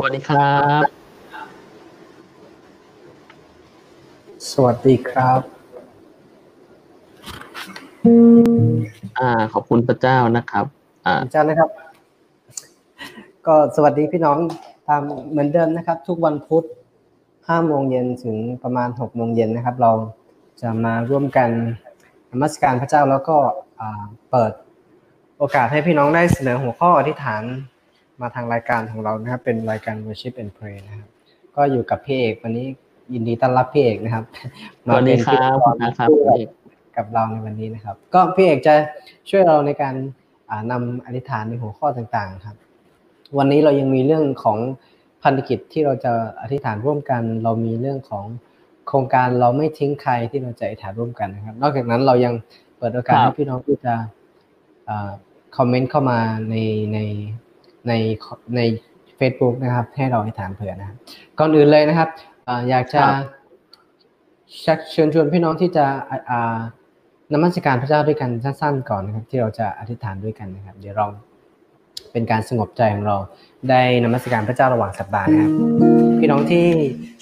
สวัสดีครับ สวัสดีครับ อ่า ขอบคุณพระเจ้านะครับ อ่าอาจารย์นะครับ ก็สวัสดีพี่น้องตามเหมือนเดิมนะครับ ทุกวันพุธห้าโมงเย็นถึงประมาณหกโมงเย็นนะครับ เราจะมาร่วมกันนมัสการพระเจ้าแล้วก็อ่าเปิดโอกาสให้พี่น้องได้เสนอหัวข้ออธิษฐาน มาทางรายการของเรานะครับ เป็นรายการ worship and pray นะครับ ก็อยู่กับพี่เอกวันนี้ยินดีต้อนรับพี่เอกนะครับสวัสดีคมารับเป็นพิธีกนะครับกับเราในวันนี้นะครับ ก็พี่เอกจะช่วยเราในการอ่านำอธิษฐานในหัวข้อต่างๆครับ วันนี้เรายังมีเรื่องของพันธกิจที่เราจะอธิษฐานร่วมกัน เรามีเรื่องของโครงการเราไม่ทิ้งใครที่เราจะอธิษฐานร่วมกันนะครับ นอกจากนั้นเรายังเปิดโอกาสครับให้พี่น้องที่จะคอมเมนต์เข้ามาในใน ในใน Facebook นะครับ ให้เราอธิษฐานเผื่อนะครับ ก่อนอื่นเลยนะครับอ่าอยากจะครับชักเชิญชวนพี่น้องที่จะอ่าอ่านมัสการพระเจ้าด้วยกันสั้นๆก่อนนะครับ ที่เราจะอธิษฐานด้วยกันนะครับ เดี๋ยวเราเป็นการสงบใจของเราได้นมัสการพระเจ้าระหว่างสัปดาห์นะครับ พี่น้องที่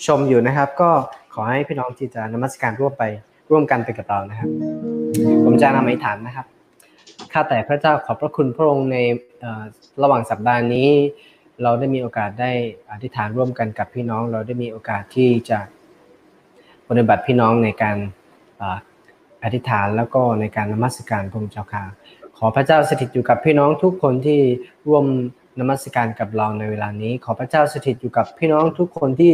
ชมอยู่นะครับ ก็ขอให้พี่น้องที่จะนมัสการร่วมไปร่วมกันไปกับเรานะครับ ผมจะนำอธิษฐานนะครับข้าแต่พระเจ้าขอบพระคุณพระองค์ในเอ่อ ระหว่างสัปดาห์นี้ เราได้มีโอกาสได้อธิษฐานร่วมกันกับพี่น้อง เราได้มีโอกาสที่จะปฏิบัติพี่น้องในการอธิษฐานแล้วก็ในการนมัสการพระองค์เจ้าค่ะ ขอพระเจ้าสถิตอยู่กับพี่น้องทุกคนที่ร่วมนมัสการกับเราในเวลานี้ ขอพระเจ้าสถิตอยู่กับพี่น้องทุกคนที่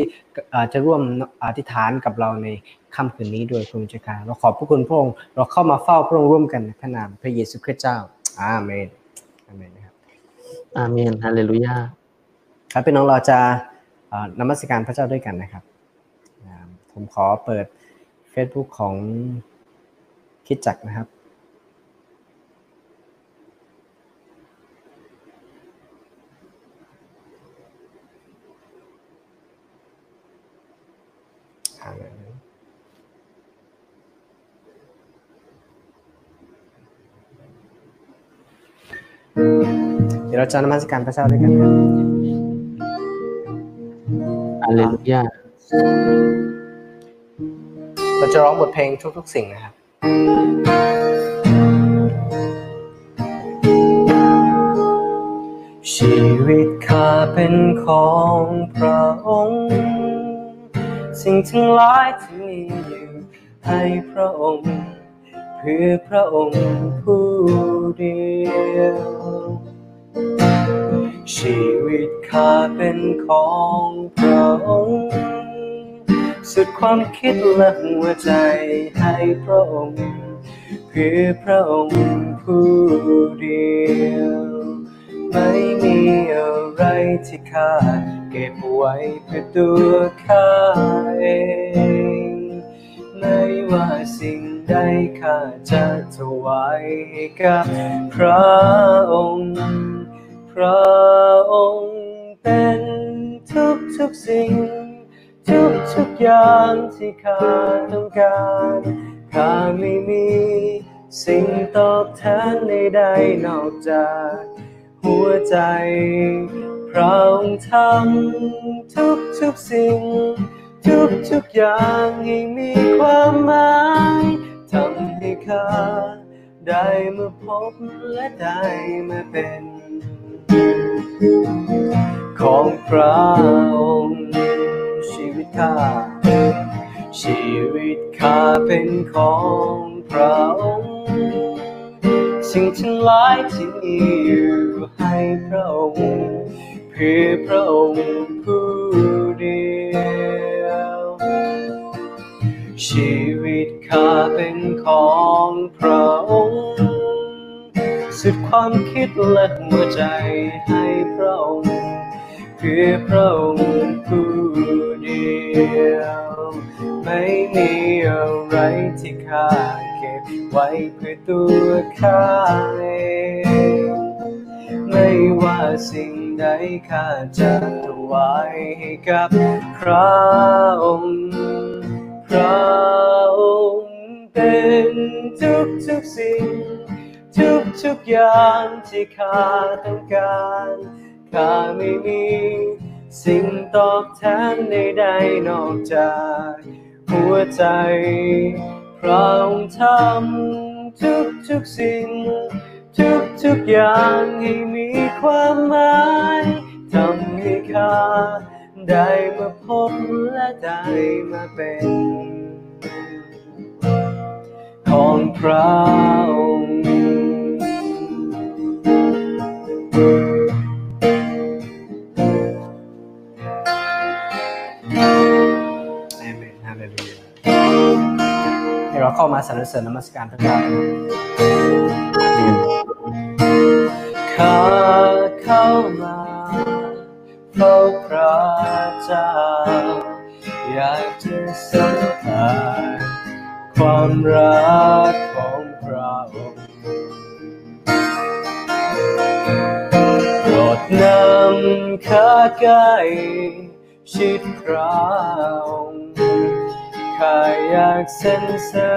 จะร่วมอธิษฐานกับเราในค่ำคืนนี้ด้วยพระองค์เจ้าค่ะเราขอบพระคุณพระองค์เราเข้ามาเฝ้าพระองค์ร่วมกันในพระนามพระเยซูคริสต์เจ้าอาเมนอาเมน อาเมนฮาเลลูยาครับพี่น้องเราจะเอ่อนมัสการพระเจ้าด้วยกันนะครับผมขอเปิด Facebook ของคิดจักรนะครับ เดี๋ยวเราจะนมัสการพระเจ้าด้วยกันครับฮาเลลูยาเราจะร้องบทเพลงทุกๆสิ่งนะครับชีวิตข้าเป็นของพระองค์ สิ่งทั้งหลายที่มีอยู่ให้พระองค์ เพื่อพระองค์ผู้เดียว ชีวิตข้าเป็นของพระองค์สุดความคิดและหัวใจให้พระองค์เพื่อพระองค์ผู้เดียว ไม่มีอะไรที่ข้าเก็บไว้เพื่อตัวข้าเอง ไม่ว่าสิ่งใดข้าจะถวายกับพระองค์ พระองค์เป็นทุกทุกๆสิ่ง ทุกทุกๆอย่างที่ข้าต้องการข้าไม่มีสิ่งตอบแทนใดๆนอกจากหัวใจ พระองค์ทำทุกทุกๆสิ่ง ทุกทุกๆอย่างให้มีความหมายทำให้ข้าได้มาพบและได้มาเป็น ของพระองค์ชีวิตข้า ชีวิตข้าเป็นของพระองค์สิ่งทั้งหลายที่มีอยู่ให้พระองค์เพื่อพระองค์ผู้เดียวชีวิตข้าเป็นของ สุดความคิดและหัวใจให้พระองค์เพื่อพระองค์ผู้เดียว ไม่มีอะไรที่ข้าเก็บไว้เพื่อตัวข้าเองไม่ว่าสิ่งใดข้าจะถวายให้กับพระองค์พระองค์เป็นทุกทุกๆสิ่ง ทุกทุกๆอย่างที่ข้าต้องการข้าไม่มีสิ่งตอบแทนใดๆนอกจากหัวใจพระองค์ทำทุกทุกๆสิ่ง ทุกทุกๆอย่างให้มีความหมายทำให้ข้าได้มาพบและได้มาเป็น ของพระองค์ อาเมนฮาเลลูยาให้เราเข้ามาสรรเสริญนมัสการพระเจ้าข้าเข้ามาเฝ้าพระเจ้า อยากจะสัมผัสความรักของพระองค์ นำข้าใกล้ชิดพระองค์ข้าอยากสรรเสริ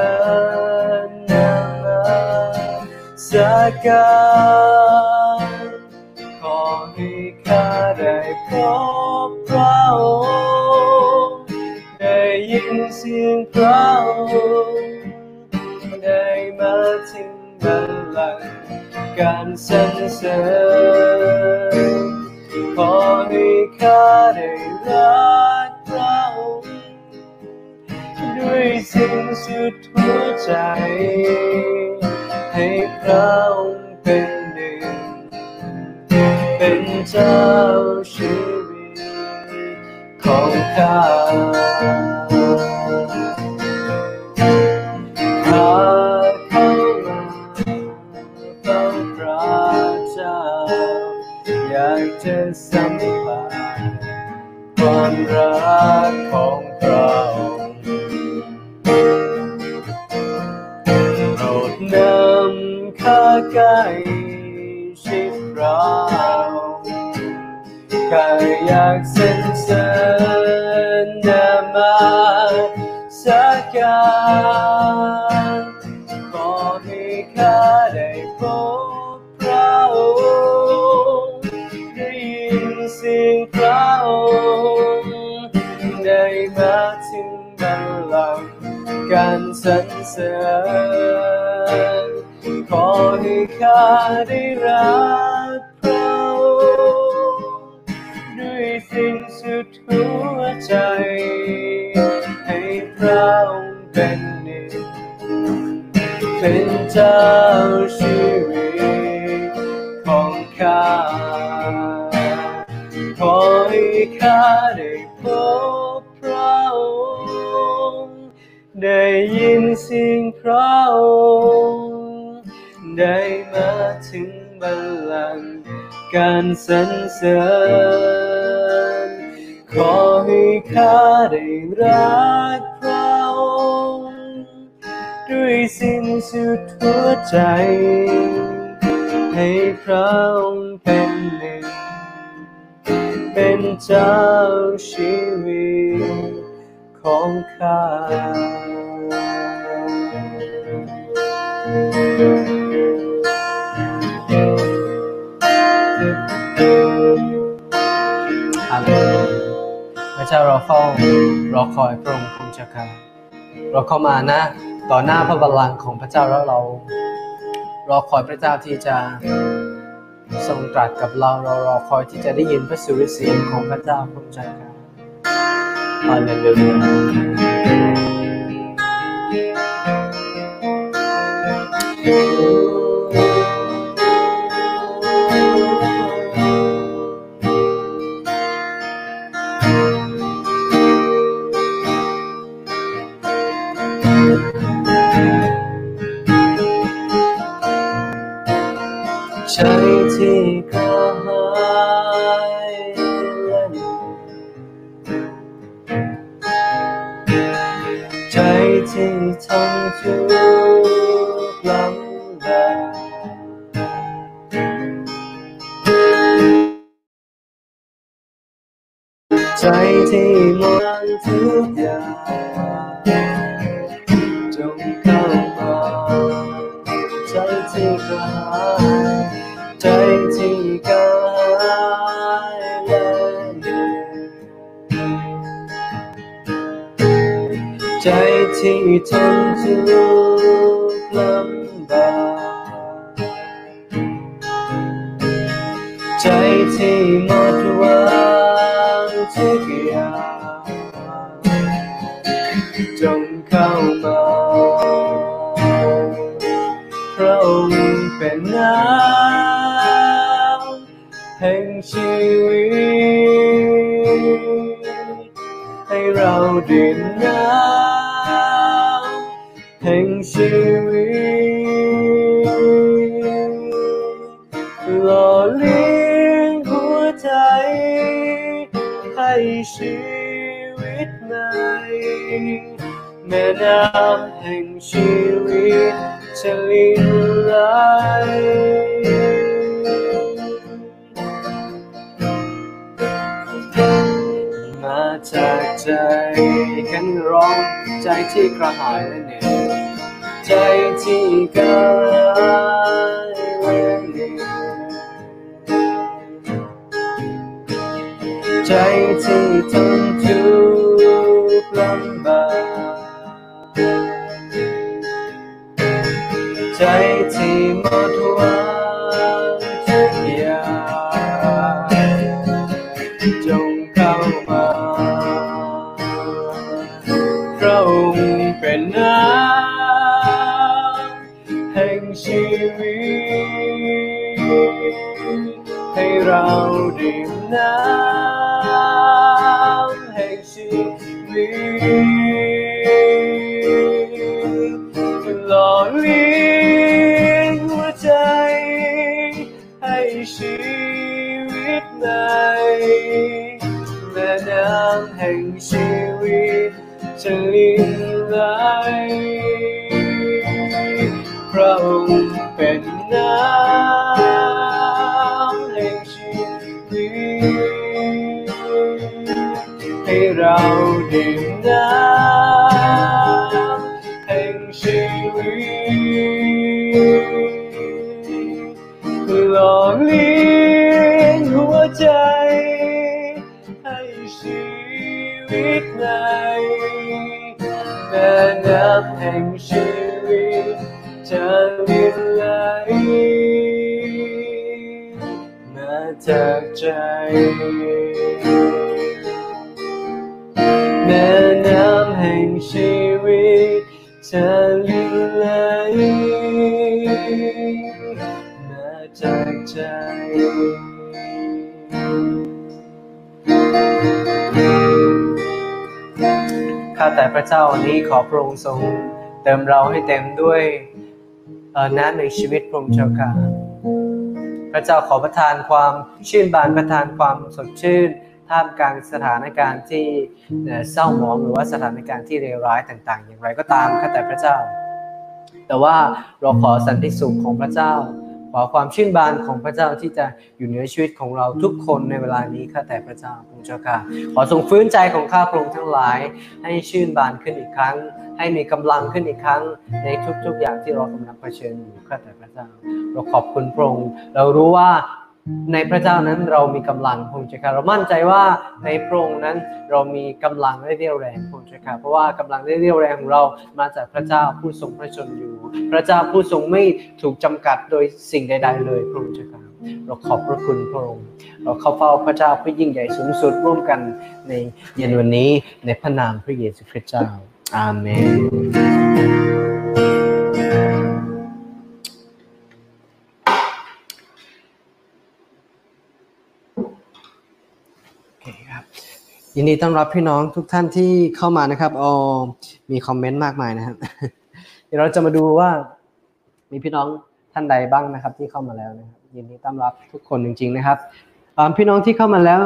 ญนามาสการขอให้ข้าได้พบพระองค์ได้ยินเสียงพระองค์ได้มาถึงบัลลังก์การสรรเสริญ ขอให้ข้าได้รักพระองค์ด้วยสิ้นสุดหัวใจ ให้พระองค์เป็นหนึ่ง เป็นเจ้าชีวิตของข้า สัมผัสความรักของพระองค์โปรดนำข้าใกล้ชิดเราข้าอยากสรรเสริญนามาสัการ การสรรเสริญขอให้ข้าได้รักพระองค์ด้วยสิ้นสุดหัวใจ ให้พระองค์เป็นหนึ่งเป็นเจ้าชีวิตของข้าขอให้ข้า การสรรเสริญขอให้ข้าได้รักพระองค์ด้วยสิ้นสุดหัวใจ ให้พระองค์เป็นหนึ่ง เป็นเจ้าชีวิตของข้าอา ระเจ้าเราเฝ้ารอคอยพระองค์ของเจ้าค่ะเราเข้ามานะ ต่อหน้าพระบัลลังก์ของพระเจ้าแล้วเรา รอคอยพระเจ้าที่จะทรงตรัสกับเราเรารอคอยที่จะได้ยินพระสุรเสียงของพระเจ้าพระเจ้าค่ะฮาเลลูยาใจ ใจที่ทำทุกข์ลำบากใจที่มองทุกอย่างจงเข้ามาใจที่กระหาใจที่กระหา ที่ทนทุกลำบากใจที่หมดหวังทุกอย่างจงเข้ามาพระองค์เป็นน้ำแห่งชีวิตให้เราดื่ม ม่น้ำแห่งชีวิตจะลินไหลมาจากใจกันร้องใจที่กระหายและเหนื่อยใจที่กายและเหนื่อยใจที่ทนทุกข์ลำ ใจที่หมดหวังทุกอย่างจงเข้ามาพระองค์เป็นน้ำแห่งชีวิต ให้เราดื่มน้ำแห่งชีวิต เจ้าวันนี้ขอพระองค์ทรงเติมเราให้เต็มด้วยน้ำในชีวิตพระองค์เจ้าค่ะพระเจ้าขอประทานความชื่นบานประทานความสดชื่นท่ามกลางสถานการณ์ที่เศร้าหมองหรือว่าสถานการณ์ที่เลวร้ายต่าง ๆ อย่างไรก็ตามข้าแต่พระเจ้า แต่ว่าเราขอสันติสุขของพระเจ้า ขอความชื่นบานของพระเจ้าที่จะอยู่เหนือชีวิตของเราทุกคนในเวลานี้ข้าแต่พระเจ้าพระเจ้าค่ะขอทรงฟื้นใจของข้าพระองค์ทั้งหลาย ให้ชื่นบานขึ้นอีกครั้ง ให้มีกำลังขึ้นอีกครั้ง ในทุกๆอย่างที่เรากำลังเผชิญอยู่ข้าแต่พระเจ้า เราขอบคุณพระองค์เรารู้ว่า ในพระเจ้านั้นเรามีกำลังพระองค์เจ้าค่ะเรามั่นใจว่าในพระองค์นั้นเรามีกำลังและเรี่ยวแรงพระองค์เจ้าค่ะเพราะว่ากำลังและเรี่ยวแรงของเรามาจากพระเจ้าผู้ทรงพระชนอยู่ พระเจ้าผู้ทรงไม่ถูกจำกัดโดยสิ่งใด ๆ เลยพระองค์เจ้าค่ะเราขอบพระคุณพระองค์ เราเข้าเฝ้าพระเจ้าผู้ยิ่งใหญ่สูงสุดร่วมกันในเย็นวันนี้ในพระนามพระเยซูคริสต์เจ้าอาเมน ยินดีต้อนรับพี่น้องทุกท่านที่เข้ามานะครับอ๋อมีคอมเมนต์มากมายนะครับ เดี๋ยวเราจะมาดูว่า มีพี่น้องท่านใดบ้างนะครับ ที่เข้ามาแล้วนะครับ ยินดีต้อนรับทุกคนจริง ๆ นะครับพี่น้องที่เข้ามาแล้ว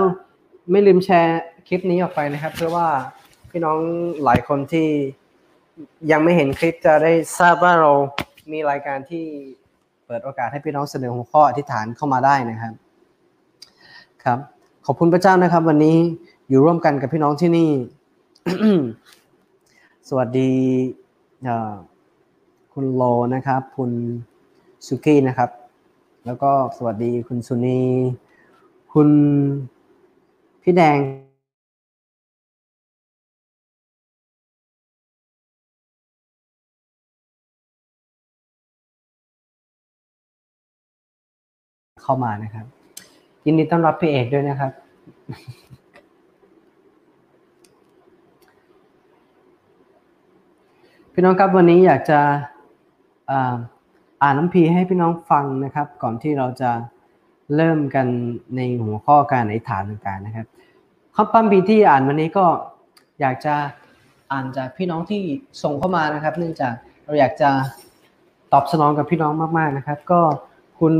ไม่ลืมแชร์คลิปนี้ออกไปนะครับ เพื่อว่าพี่น้องหลายคนที่ยังไม่เห็นคลิปจะได้ทราบว่าเรามีรายการที่เปิดโอกาสให้พี่น้องเสนอหัวข้ออธิษฐานเข้ามาได้นะครับ ครับ ขอบคุณพระเจ้านะครับ วันนี้ อยู่ร่วมกันกับพี่น้องที่นี่ สวัสดีคุณโลนะครับ คุณสุกี้นะครับ แล้วก็สวัสดีคุณสุนีคุณพี่แดงเข้ามานะครับ ยินดีต้อนรับพี่เอกด้วยนะครับ พี่น้องครับวันนี้อยากจะอ่านน้ำพีให้พี่น้องฟังนะครับ ก่อนที่เราจะเริ่มกันในหัวข้อการอธิษฐานต่างๆนะครับข้อปั้มพีที่อ่านวันนี้ก็อยากจะอ่านจากพี่น้องที่ส่งเข้ามานะครับ เนื่องจากเราอยากจะตอบสนองกับพี่น้องมากๆนะครับ ก็คุณ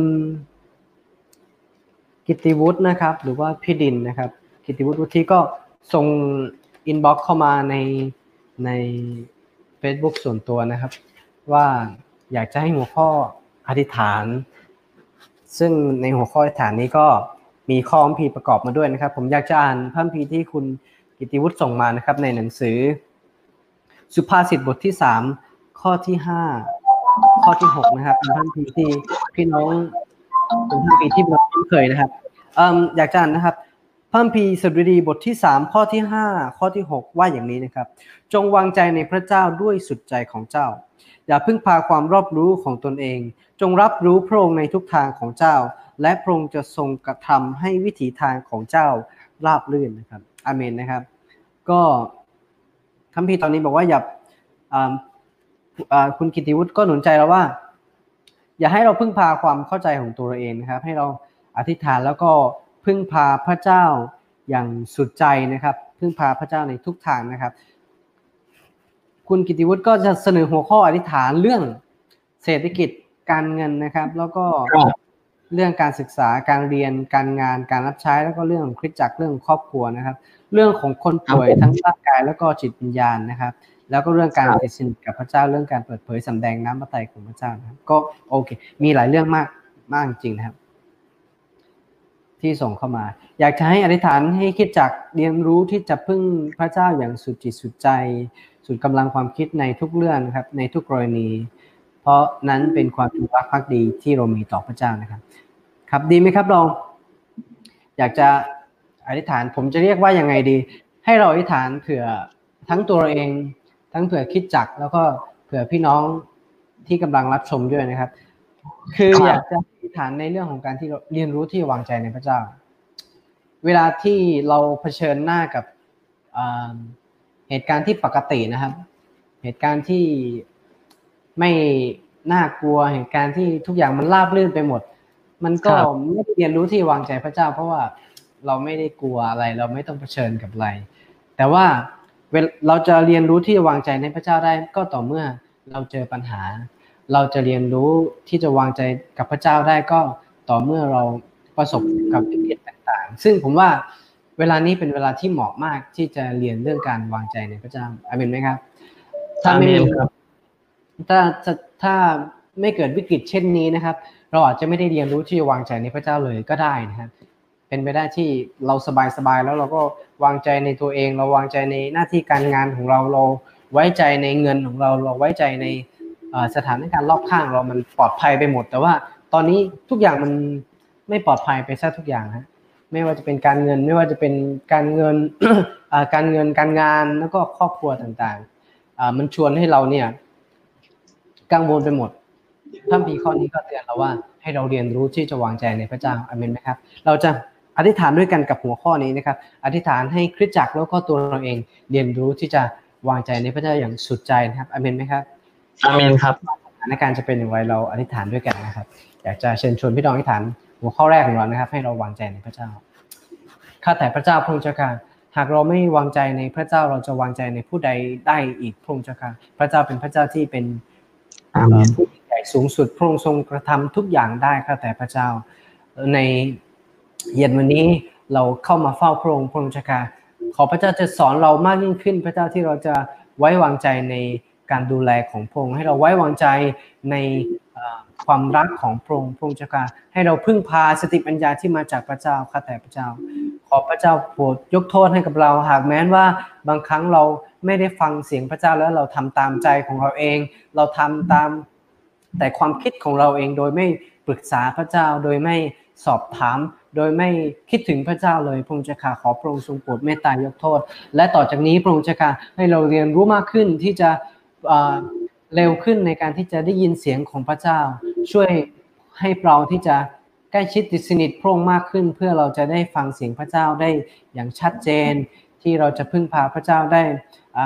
กิตติวุฒินะครับ หรือว่าพี่ดินนะครับ กิตติวุฒิวุฒิก็ส่ง inbox เข้ามาในใน Facebook ส่วนตัวนะครับ ว่าอยากจะให้หัวข้ออธิษฐาน ซึ่งในหัวข้ออธิษฐานนี้ก็มีข้อคัมภีร์ประกอบมาด้วยนะครับ ผมอยากจะอ่านพระคัมภีร์ที่คุณกิติวุฒิส่งมานะครับ ในหนังสือ สุภาษิตบทที่ 3 ข้อที่ 5 ข้อที่ 6 นะครับเป็นพระคัมภีร์ที่พี่น้องเป็นพระคัมภีร์ที่เราคุ้นเคยนะครับออยากจะอ่านนะครับ พระคัมภีร์สดุดีบทที่ 3 ข้อที่ 5 ข้อที่ 6 ว่าอย่างนี้นะครับ จงวางใจในพระเจ้าด้วยสุดใจของเจ้า อย่าพึ่งพาความรอบรู้ของตนเอง จงรับรู้พระองค์ในทุกทางของเจ้า และพระองค์จะทรงกระทำให้วิถีทางของเจ้าราบรื่นนะครับอาเมนนะครับ ก็คัมภีร์ตอนนี้บอกว่าอย่าอ่าอ่าคุณกิติวุฒิก็หนุนใจเราว่า อย่าให้เราพึ่งพาความเข้าใจของตัวเราเองนะครับ ให้เราอธิษฐานแล้วก็ พึ่งพาพระเจ้าอย่างสุดใจนะครับ พึ่งพาพระเจ้าในทุกทางนะครับ คุณกิติวุฒิก็จะเสนอหัวข้ออธิษฐานเรื่องเศรษฐกิจการเงินนะครับ แล้วก็ครับเรื่องการศึกษาการเรียนการงานการรับใช้แล้วก็เรื่องของคริสตจักรเรื่องของครอบครัวนะครับ เรื่องของคนป่วยครับผมทั้งร่างกายแล้วก็จิตวิญญาณนะครับ แล้วก็เรื่องการครับติดสนิทกับพระเจ้าเรื่องการเปิดเผยสำแดงน้ำพระทัยของพระเจ้านะครับ ก็โอเค มีหลายเรื่องมากมากจริงนะครับ ที่ส่งเข้ามา อยากจะให้อธิษฐานให้คิดจักเรียนรู้ที่จะพึ่งพระเจ้าอย่างสุดจิตสุดใจ สุดกำลังความคิดในทุกเรื่องนครับ ในทุกกรณี เพราะนั้นเป็นความจงรักภักดีที่เรามีต่อพระเจ้านะครับ ครับดีไหมครับเราอยากจะอธิษฐานผมจะเรียกว่ายังไงดี ให้เราอธิษฐานเผื่อทั้งตัวเราเอง ทั้งเผื่อคิดจักแล้วก็เผื่อพี่น้องที่กำลังรับชมด้วยนะครับ คืออยากจะ ฐานในเรื่องของการที่เราเรียนรู้ที่วางใจในพระเจ้า เวลาที่เราเผชิญหน้ากับอ่าเหตุการณ์ที่ปกตินะครับ เหตุการณ์ที่ไม่น่ากลัวเหตุการณ์ที่ทุกอย่างมันราบรื่นไปหมด มันก็ครับไม่ได้เรียนรู้ที่วางใจพระเจ้า เพราะว่าเราไม่ได้กลัวอะไร เราไม่ต้องเผชิญกับอะไร แต่ว่าเวลเราจะเรียนรู้ที่จะวางใจในพระเจ้าได้ก็ต่อเมื่อเราเจอปัญหา เราจะเรียนรู้ที่จะวางใจกับพระเจ้าได้ก็ต่อเมื่อเราประสบกับวิกฤตต่าง ๆ ซึ่งผมว่าเวลานี้เป็นเวลาที่เหมาะมากที่จะเรียนเรื่องการวางใจในพระเจ้าอาเมนไหมครับ ถ้าไม่อาเมนครับถ้าถ้าถ้าไม่เกิดวิกฤตเช่นนี้นะครับ เราอาจจะไม่ได้เรียนรู้ที่จะวางใจในพระเจ้าเลยก็ได้นะครับเป็นไปได้ที่เราสบายๆแล้วเราก็วางใจในตัวเอง เราวางใจในหน้าที่การงานของเราเราไว้ใจในเงินของเราเราไว้ใจในเอ่อ สถานการณ์รอบข้างเรามันปลอดภัยไปหมด แต่ว่าตอนนี้ทุกอย่างมันไม่ปลอดภัยไปซะทุกอย่างฮะไม่ว่าจะเป็นการเงินไม่ว่าจะเป็นการเงินการเงินการงานแล้วก็ครอบครัวต่างๆมันชวนให้เราเนี่ยกังวลไปหมดพระคัมภีร์ข้อนี้ก็เตือนเราว่าให้เราเรียนรู้ที่จะวางใจในพระเจ้าอาเมนไหมครับ เราจะอธิษฐานด้วยกันกับหัวข้อนี้นะครับ อธิษฐานให้คริสตจักรแล้วก็ตัวเราเองเรียนรู้ที่จะวางใจในพระเจ้าอย่างสุดใจนะครับอเมนไหมครับ อาเมนครับสถานการณ์จะเป็นอย่างไรเราอธิษฐานด้วยกันนะครับ อยากจะเชิญชวนพี่น้องอธิษฐานหัวข้อแรกของเรานะครับ ให้เราวางใจในพระเจ้าข้าแต่พระเจ้าพระองค์เจ้าค่ะหากเราไม่วางใจในพระเจ้าเราจะวางใจในผู้ใดได้อีกพระองค์เจ้าค่ะพระเจ้าเป็นพระเจ้าที่เป็นอาเมนผู้ยิ่งใหญ่สูงสุดพระองค์ทรงกระทำทุกอย่างได้ข้าแต่พระเจ้า ในเย็นวันนี้เราเข้ามาเฝ้าพระองค์พระองค์เจ้าค่ะขอพระเจ้าจะสอนเรามากยิ่งขึ้น พระเจ้าที่เราจะไว้วางใจใน การดูแลของพระองค์ให้เราไว้วางใจในความรักของพระองค์พระองค์เจ้าค่ะให้เราพึ่งพาสติปัญญาที่มาจากพระเจ้าข้าแต่พระเจ้า ขอพระเจ้าโปรดยกโทษให้กับเราหากแม้นว่าบางครั้งเราไม่ได้ฟังเสียงพระเจ้าแล้วเราทำตามใจของเราเอง เราทำตามแต่ความคิดของเราเองโดยไม่ปรึกษาพระเจ้าโดยไม่สอบถาม โดยไม่คิดถึงพระเจ้าเลยพระองค์จะค่ะขอพระองค์ทรงโปรดเมตตายกโทษ และต่อจากนี้พระองค์จะค่ะให้เราเรียนรู้มากขึ้นที่จะ เร็วขึ้นในการที่จะได้ยินเสียงของพระเจ้า ช่วยให้เราที่จะใกล้ชิดติดสนิทพระองค์มากขึ้น เพื่อเราจะได้ฟังเสียงพระเจ้าได้อย่างชัดเจน ที่เราจะพึ่งพาพระเจ้าได้อ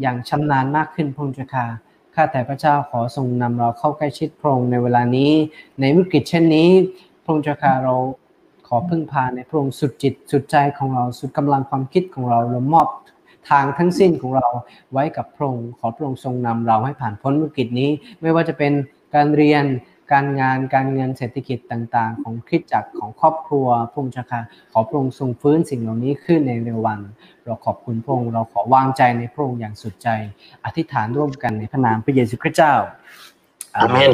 อย่างชำนาญมากขึ้นพระองค์เจ้าค่ะข้าแต่พระเจ้าขอทรงนำเราเข้าใกล้ชิดพระองค์ในเวลานี้ ในวิกฤตเช่นนี้พระองค์เจ้าค่ะเราขอพึ่งพาในพระองค์สุดจิตสุดใจของเราสุดกำลังความคิดของเราเรามอบ ทางทั้งสิ้นของเราไว้กับพระองค์ขอพระองค์ทรงนำเราให้ผ่านพ้นวิกฤตนี้ ไม่ว่าจะเป็นการเรียนการงานการเงินเศรษฐกิจต่างๆ ของคริสตจักรของครอบครัวพระองค์เจ้าค่ะขอพระองค์ทรงฟื้นสิ่งเหล่านี้ขึ้นในเร็ววัน เราขอบคุณพระองค์เราขอวางใจในพระองค์อย่างสุดใจ อธิษฐานร่วมกันในพระนามพระเยซูคริสต์เจ้าอาเมน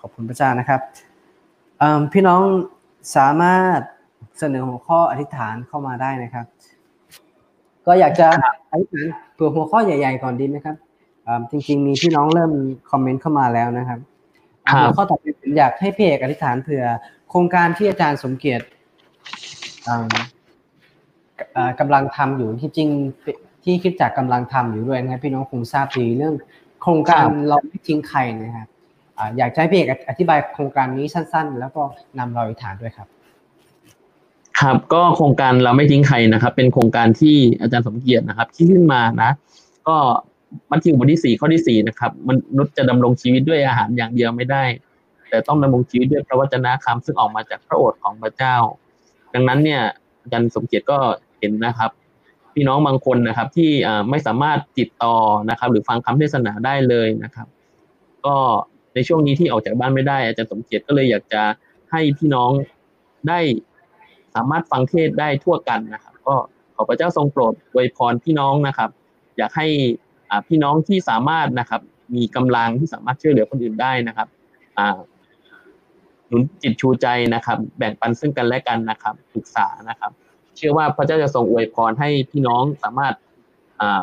ขอบคุณพระเจ้านะครับเอิ่มพี่น้องสามารถเสนอหัวข้ออธิษฐานเข้ามาได้นะครับ ก็อยากจะอธิษฐานเผื่อหัวข้อใหญ่ ๆ ก่อนดีไหมครับเอิ่มจริง ๆ มีพี่น้องเริ่มคอมเมนต์เข้ามาแล้วนะครับครับหัวข้อต่อไปผมอยากให้พี่เอกอธิษฐานเผื่อ โครงการที่อาจารย์สมเกียรติเอิ่มเอ่อกำลังทำอยู่ที่จริงที่คิดจากกำลังทำอยู่ด้วยนะครับพี่น้องคงทราบดีเรื่อง โครงการครับเราไม่ทิ้งใครนะครับอ่าอยากจะให้พี่เอกอธิบายโครงการนี้สั้น ๆ แล้วก็นำเราไปฐานด้วยครับ ครับก็โครงการเราไม่ทิ้งใครนะครับ เป็นโครงการที่อาจารย์สมเกียรตินะครับที่ขึ้นมานะ ก็มัธิวบทที่สี่ข้อที่สี่นะครับมนุษย์จะดำรงชีวิตด้วยอาหารอย่างเดียวไม่ได้ แต่ต้องดำรงชีวิตด้วยพระวจนะคำซึ่งออกมาจากพระโอษฐ์ของพระเจ้า ดังนั้นเนี่ยอาจารย์สมเกียรติก็เห็นนะครับ พี่น้องบางคนนะครับที่ไม่สามารถติดต่อนะครับ หรือฟังคำเทศนาได้เลยนะครับ ก็ในช่วงนี้ที่ออกจากบ้านไม่ได้ อาจารย์สมเกียรติก็เลยอยากจะให้พี่น้องได้ สามารถฟังเทศได้ทั่วกันนะครับ ก็ขอพระเจ้าทรงโปรดอวยพรพี่น้องนะครับ อยากให้อ่าพี่น้องที่สามารถนะครับ มีกำลังที่สามารถช่วยเหลือคนอื่นได้นะครับอ่าหนุนจิตชูใจนะครับ แบ่งปันซึ่งกันและกันนะครับปรึกษานะครับ เชื่อว่าพระเจ้าจะทรงอวยพรให้พี่น้องสามารถอ่า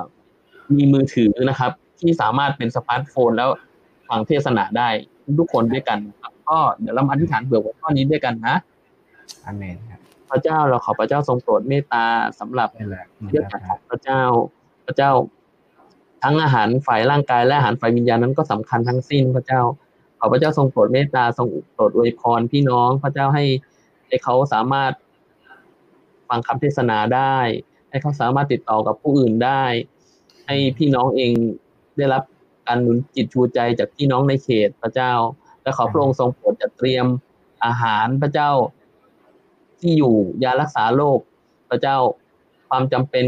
มีมือถือนะครับ ที่สามารถเป็นสมาร์ทโฟนแล้วฟังเทศนาได้ทุกคนด้วยกันครับก็เดี๋ยวเรามาอธิษฐานเผื่อหัวข้อนี้ด้วยกันนะอเมน รับพระเจ้าเราขอพระเจ้าทรงโปรดเมตตาสำหรับนี่แหละเรื่องของพระเจ้า พระเจ้า ทั้งอาหารฝ่ายร่างกายและอาหารฝ่ายวิญญาณนั้นก็สำคัญทั้งสิ้นพระเจ้า ขอพระเจ้าทรงโปรดเมตตาทรงโปรดอวยพรพี่น้อง พระเจ้าให้ให้เขาสามารถฟังคำเทศนาได้ ให้เขาสามารถติดต่อกับผู้อื่นได้ ให้พี่น้องเองได้รับการหนุนจิตชูใจจากพี่น้องในเขตพระเจ้า และขอพระองค์ทรงโปรดจัดเตรียมอาหารพระเจ้า ที่อยู่ยารักษาโรคพระเจ้าความจำเป็น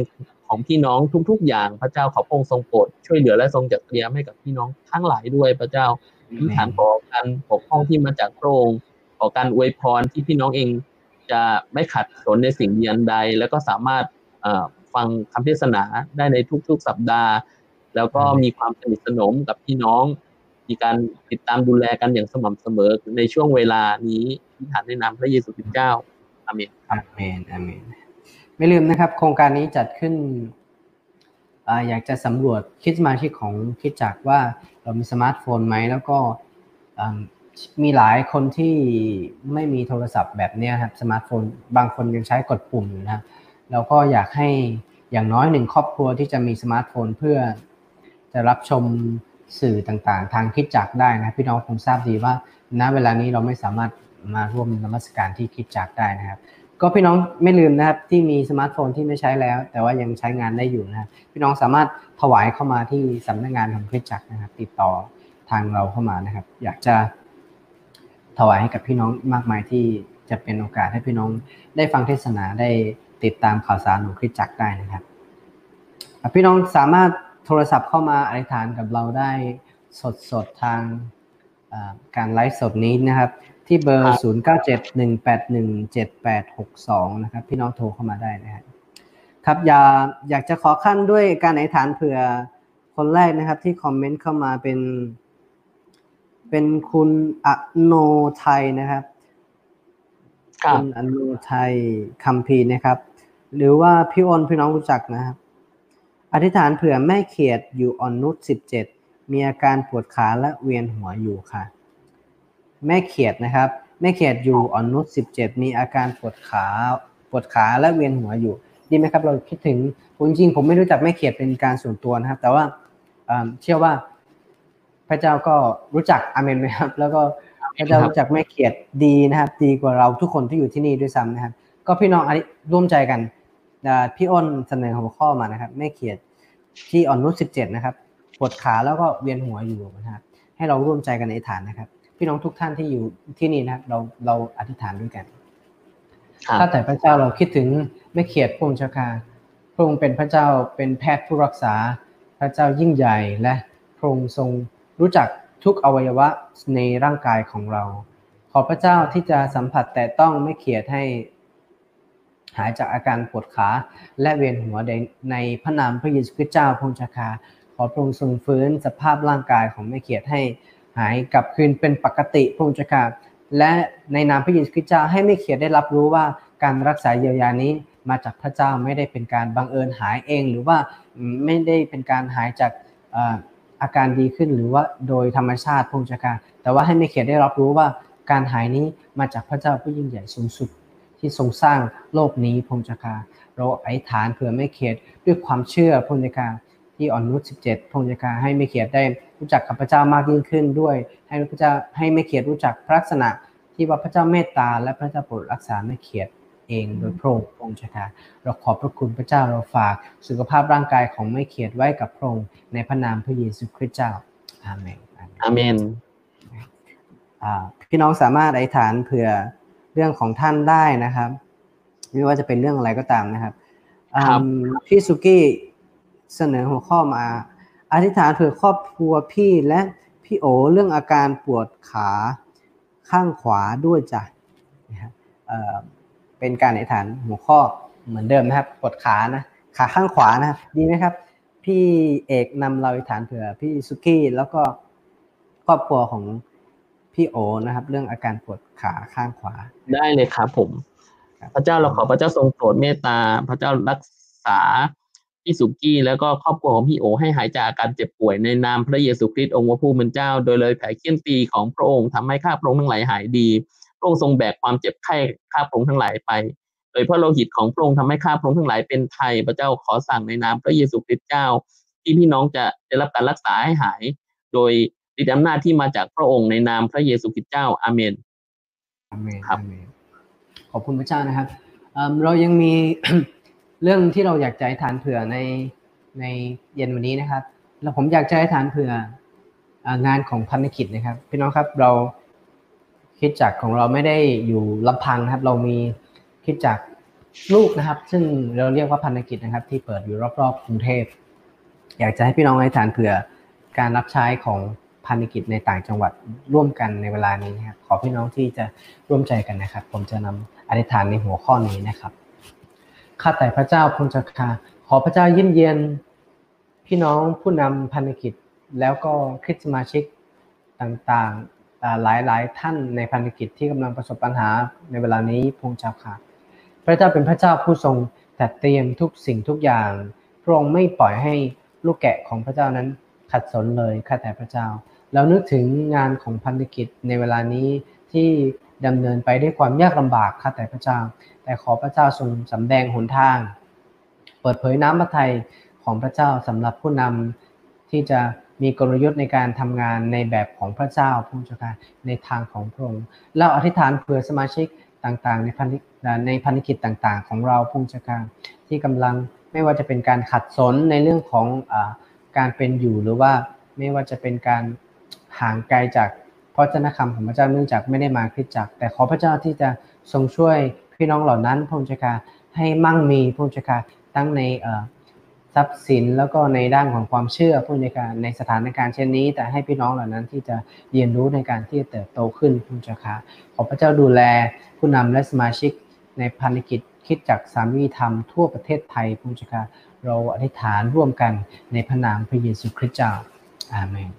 ของพี่น้องทุก ๆ อย่างพระเจ้าขอพระองค์ทรงโปรดช่วยเหลือและทรงจัดเตรียมให้กับพี่น้องทั้งหลายด้วยพระเจ้าที่ฐานขอการปกป้องที่มาจากพระองค์ขอการอวยพรที่พี่น้องเองจะไม่ขัดสนในสิ่งดีอันใด แล้วก็สามารถฟังคำเทศนาได้ในทุก ๆ สัปดาห์ แล้วก็มีความสนิทสนมกับพี่น้อง มีการติดตามดูแลกันอย่างสม่ำเสมอในช่วงเวลานี้ที่ฐานในนามพระเยซูคริสต์เจ้า อาเมนอาเมนอาเมนไม่ลืมนะครับ โครงการนี้จัดขึ้นอยากจะสำรวจคิดสมาชิกของคิดจักว่าเรามีสมาร์ทโฟนไหม แล้วก็มีหลายคนที่ไม่มีโทรศัพท์แบบนี้ครับสมาร์ทโฟน บางคนยังใช้กดปุ่มอยู่นะครับเราก็อยากให้อย่างน้อยหนึ่งครอบครัวที่จะมีสมาร์ทโฟนเพื่อจะรับชมสื่อต่างๆ ทางคริสตจักรได้นะพี่น้องคงทราบดีว่าณเวลานี้เราไม่สามารถ มาร่วมนมัสการที่คริสตจักรได้นะครับ ก็พี่น้องไม่ลืมนะครับที่มีสมาร์ทโฟนที่ไม่ใช้แล้ว แต่ว่ายังใช้งานได้อยู่นะครับพี่น้องสามารถถวายเข้ามาที่สำนักงานของคริสจักรนะครับ ติดต่อทางเราเข้ามานะครับ อยากจะถวายให้กับพี่น้องมากมายที่จะเป็นโอกาสให้พี่น้องได้ฟังเทศนาได้ติดตามข่าวสารของคริสตจักรได้นะครับ พี่น้องสามารถโทรศัพท์เข้ามาอธิษฐานกับเราได้สดๆทางการไลฟ์สดนี้นะครับ ที่เบอครัร์บ0971817862 นะครับ พี่น้องโทรเข้ามาได้นะครับครับอยากอยากจะขอขั้นด้วยการอธิษฐานเผื่อคนแรกนะครับ ที่คอมเมนต์เข้ามาเป็น เป็นคุณอโนไทยนะครับครับคุณอโนไทยคัมภีร์นะครับ หรือว่าพี่อ้นพี่น้องรู้จักนะครับ อธิษฐานเผื่อแม่เขียดอยู่อ่อนนุช17มีอาการปวดขาและเวียนหัวอยู่ค่ะ แม่เขียดนะครับ แม่เขียดอยู่อ่อนนุช17 มีอาการปวดขาปวดขาและเวียนหัวอยู่ดีไหมครับ เราคิดถึงผมจริงๆผมไม่รู้จักแม่เขียดเป็นการส่วนตัวนะครับ แต่ว่าเชื่อว่าพระเจ้าก็รู้จักอาเมนไหมครับ แล้วก็พระเจ้ารู้จักแม่เขียดดีนะครับ ดีกว่าเราทุกคนที่อยู่ที่นี่ด้วยซ้ำนะครับ ก็พี่น้องร่วมใจกันพี่อ้นเสนอหัวข้อมานะครับ แม่เขียดที่อ่อนนุชสิบเจ็ดนะครับปวดขาแล้วก็เวียนหัวอยู่นะครับ ให้เราร่วมใจกันในฐานนะครับ พี่น้องทุกท่านที่อยู่ที่นี่นะครับเราเราอธิษฐานด้วยกันถ้าแต่พระเจ้าเราคิดถึงแม่เขียดพระองค์เจ้าค่ะพระองค์เป็นพระเจ้าเป็นแพทย์ผู้รักษา พระเจ้ายิ่งใหญ่และพระองค์ทรงรู้จักทุกอวัยวะในร่างกายของเรา ขอพระเจ้าที่จะสัมผัสแต่ต้องไม่เขียดให้ หายจากอาการปวดขาและเวียนหัวในพระนามพระเยซูคริสต์เจ้าพระเจ้าค่ะขอพระองค์ทรงฟื้นสภาพร่างกายของแม่เขียดให้ หายกลับคืนเป็นปกติพระองค์เจ้าค่ะและในนามพระเยซูคริสต์เจ้าให้แม่เขียดได้รับรู้ว่าการรักษาเยียวยานี้มาจากพระเจ้าไม่ได้เป็นการบังเอิญหายเอง หรือว่าไม่ได้เป็นการหายจากอาการดีขึ้นหรือว่าโดยธรรมชาติพงศ์การแต่ว่าให้แม่เขียดได้รับรู้ว่าการหายนี้มาจากพระเจ้าผู้ยิ่งใหญ่สูงสุดที่ทรงสร้างโลกนี้พงศ์กาเราอธิษฐานเผื่อแม่เขียดด้วยความเชื่อพงศ์กา ที่อ่อนนุช17พงศ์การให้แม่เขียดได้รู้จักกับพระเจ้ามากยิ่งขึ้นด้วย ให้พระเจ้าให้แม่เขียดรู้จักพระลักษณะที่ว่าพระเจ้าเมตตาและพระเจ้าโปรดรักษาแม่เขียดเองโดยพระองค์พระองค์ชะเราขอบพระคุณพระเจ้าเราฝากสุขภาพร่างกายของไม่เขียดไว้กับพระองค์ในพระนามพระเยซูคริสต์เจ้าอาเมนอาเมนพี่น้องสามารถอธิษฐานเผื่อเรื่องของท่านได้นะครับ ไม่ว่าจะเป็นเรื่องอะไรก็ตามนะครับพี่สุกี้ เสนอหัวข้อมา อธิษฐานเผื่อครอบครัวพี่และพี่โอเรื่องอาการปวดขาข้างขวาด้วยจ้ะเป็นการอธิษฐานหัวข้อเหมือนเดิมนะครับกดขานะขาข้างขวานะครับดีไหมครับ พี่เอกนำเราอธิษฐานเผื่อพี่สุกี้แล้วก็ครอบครัวของพี่โอนะครับ เรื่องอาการปวดขาข้างขวาได้เลยครับผม พระเจ้าเราขอพระเจ้าทรงโปรดเมตตา พระเจ้ารักษา พี่สุกี้แล้วก็ครอบครัวของพี่โอให้หายจากอาการเจ็บป่วยในนามพระเยซูคริสต์องค์พระผู้เป็นเจ้า โดยเลยแผลเคี้ยนตีของพระองค์ทำให้ข้าพระองค์ทั้งหลายหายดี พระองค์ทรงแบกความเจ็บไข้ข้าพระองค์ทั้งหลายไป โดยพระโลหิตของพระองค์ทำให้ข้าพระองค์ทั้งหลายเป็นไทยพระเจ้าขอสั่งในนามพระเยซูคริสต์เจ้า ที่พี่น้องจะได้รับการรักษาให้หาย โดยฤทธิอำนาจที่มาจากพระองค์ในนามพระเยซูคริสต์เจ้าอาเมนอาเมนครับขอบคุณพระเจ้านะครับเรายังมี เรื่องที่เราอยากจะให้ฐานเผื่อในในเย็นวันนี้นะครับ แล้วผมอยากจะให้ฐานเผื่องานของพันธกิจนะครับ พี่น้องครับเราคิดจักของเราไม่ได้อยู่ลำพังนะครับ เรามีคิดจักลูกนะครับ ซึ่งเราเรียกว่าพันธกิจนะครับ ที่เปิดอยู่รอบๆกรุงเทพ อยากจะให้พี่น้องอธิษฐานเผื่อการรับใช้ของพันธกิจในต่างจังหวัดร่วมกันในเวลานี้นะครับขอพี่น้องที่จะร่วมใจกันนะครับ ผมจะนำอธิษฐานในหัวข้อนี้นะครับ ข้าแต่พระเจ้าพงจักราขอพระเจ้ายิ้มเย็นพี่น้องผู้นำพันธกิจ แล้วก็คริสมาชิกต่างๆหลายหลายท่านในพันธกิจที่กำลังประสบปัญหาในเวลานี้พงเจ้าค่ะ พระเจ้าเป็นพระเจ้าผู้ทรงจัดเตรียมทุกสิ่งทุกอย่างพระองค์ไม่ปล่อยให้ลูกแกะของพระเจ้านั้นขัดสนเลยข้าแต่พระเจ้าเรานึกถึงงานของพันธกิจในเวลานี้ที่ดำเนินไปด้วยความยากลำบากข้าแต่พระเจ้า แต่ขอพระเจ้าทรงสำแดงหนทาง เปิดเผยน้ำพระทัยของพระเจ้าสำหรับผู้นำที่จะมีกลยุทธ์ในการทำงานในแบบของพระเจ้าพระเจ้าค่ะในทางของพระองค์เราอธิษฐานเผื่อสมาชิกต่างๆ ในพันธในพันธกิจต่างๆ ของเราพระเจ้าค่ะที่กำลังไม่ว่าจะเป็นการขัดสนในเรื่องของอการเป็นอยู่หรือว่าไม่ว่าจะเป็นการห่างไกลจากพระเจ้าคำของพระเจ้าเนื่องจากไม่ได้มาคิดจักแต่ขอพระเจ้าที่จะทรงช่วย พี่น้องเหล่านั้นพระเจ้าค่ะให้มั่งมีพระเจ้าค่ะตั้งในทรัพย์สินแล้วก็ในด้านของความเชื่อผู้ในการในสถานการณ์เช่นนี้ แต่ให้พี่น้องเหล่านั้นที่จะเรียนรู้ในการที่จะเติบโตขึ้นผู้เจ้าค่ะขอพระเจ้าดูแลผู้นำและสมาชิกในพันธกิจคิดจากสามีธรรมทั่วประเทศไทยผู้เจ้าค่ะเราอธิษฐานร่วมกันในพระนามพระเยซูคริสต์เจ้าอาเมน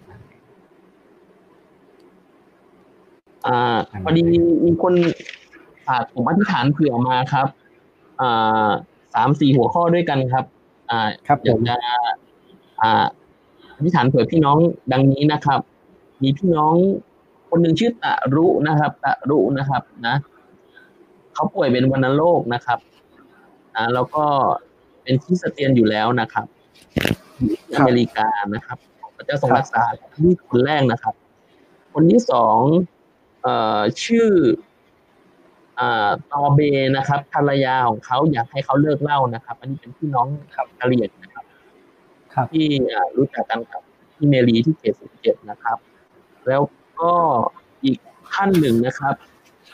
อ่าพอดีมีคน ฝากผมอธิษฐานเผื่อมาครับอ่าสามสี่หัวข้อด้วยกันครับ อ่าครับอยากจะอ่าอธิษฐานเผื่อพี่น้องดังนี้นะครับ มีพี่น้องคนหนึ่งชื่อตะรุนะครับตะรุนะครับ นะเขาป่วยเป็นวัณโรคนะครับอ่าแล้วก็เป็นที่สเตียนอยู่แล้วนะครับอเมริกานะครับพระเจ้าทรงรักษาที่คนแรกนะครับ คนที่สองเอ่อชื่ออ่า ตอเบนะครับภรรยาของเขาอยากให้เขาเลิกเหล้านะครับ อันนี้เป็นพี่น้องครับกะเหรี่ยงนะครับ ครับที่อ่ารู้จักกันกับพี่เมรีที่เขตสิบเจ็ดนะครับ แล้วก็อีกท่านหนึ่งนะครับ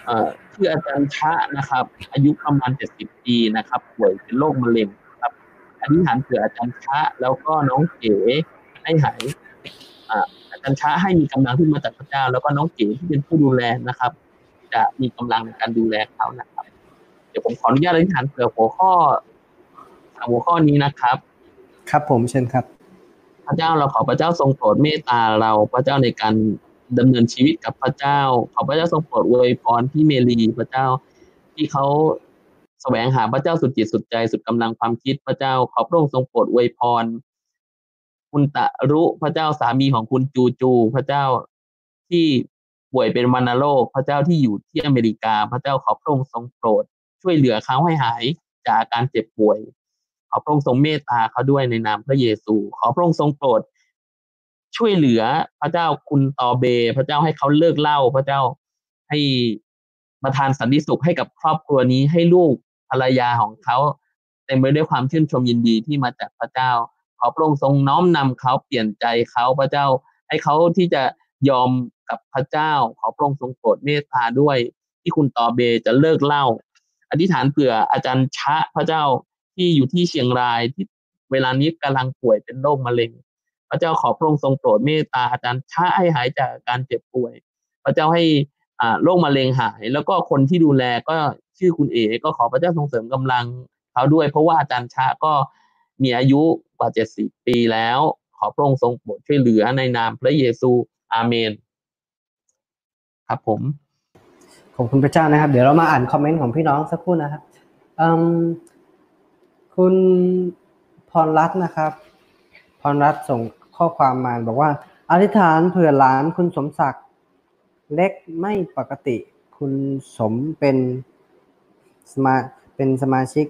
เอ่อชื่ออาจารย์ชะนะครับ อายุประมาณเจ็ดสิบปีนะครับ ป่วยเป็นโรคมะเร็งครับอธิษฐานเผื่ออาจารย์ชะแล้วก็น้องเก๋ให้หายอ่าอาจารย์ชะให้มีกำลังที่มาจากพระเจ้า แล้วก็น้องเก๋ที่เป็นผู้ดูแลนะครับ จะมีกำลังในการดูแลเขานะครับ เดี๋ยวผมขออนุญาตอธิษฐานเผื่อหัวข้อสามหัวข้อนี้นะครับ ครับผมเชิญครับ พระเจ้าเราขอพระเจ้าทรงโปรดเมตตาเราพระเจ้าในการดำเนินชีวิตกับพระเจ้า ขอพระเจ้าทรงโปรดอวยพรที่เมรีพระเจ้าที่เขาแสวงหาพระเจ้าสุดจิตสุดใจสุดกำลังความคิดพระเจ้า ขอพระองค์ทรงโปรดอวยพร คุณตะรุพระเจ้าสามีของคุณจูจู พระเจ้าที่ ป่วยเป็นวัณโรคพระเจ้าที่อยู่ที่อเมริกา พระเจ้าขอพระองค์ทรงโปรด ช่วยเหลือเขาให้หายจากอาการเจ็บป่วย ขอพระองค์ทรงเมตตาเขาด้วยในนามพระเยซู ขอพระองค์ทรงโปรด ช่วยเหลือพระเจ้าคุณตอเบ พระเจ้าให้เขาเลิกเหล้าพระเจ้าให้ประทานสันติสุขให้กับครอบครัวนี้ให้ลูกภรรยาของเขาเต็มไปด้วยความชื่นชมยินดีที่มาจากพระเจ้า ขอพระองค์ทรงน้อมนำเขาเปลี่ยนใจเขาพระเจ้า ให้เขาที่จะยอม กับพระเจ้า ขอพระองค์ทรงโปรดเมตตาด้วย ที่คุณตอเบจะเลิกเหล้าอธิษฐานเผื่ออาจารย์ชะพระเจ้าที่อยู่ที่เชียงรายที่เวลานี้กำลังป่วยเป็นโรคมะเร็ง พระเจ้าขอพระองค์ทรงโปรดเมตตาอาจารย์ชะให้หายจากการเจ็บป่วย พระเจ้าให้อ่าโรคมะเร็งหาย แล้วก็คนที่ดูแลก็ชื่อคุณเอ๋ก็ขอพระเจ้าทรงเสริมกำลังเขาด้วย เพราะว่าอาจารย์ชะก็มีอายุกว่าเจ็ดสิบปีแล้ว ขอพระองค์ทรงโปรดช่วยเหลือในนามพระเยซู อาเมน ครับผมขอบคุณพระเจ้านะครับ เดี๋ยวเรามาอ่านคอมเมนต์ของพี่น้องสักครู่นะครับคุณพรรัตน์นะครับพรรัตน์ส่งข้อความมาบอกว่า อธิษฐานเผื่อหลานคุณสมศักดิ์เล็กไม่ปกติ คุณสมเป็นสมาเป็นสมาชิก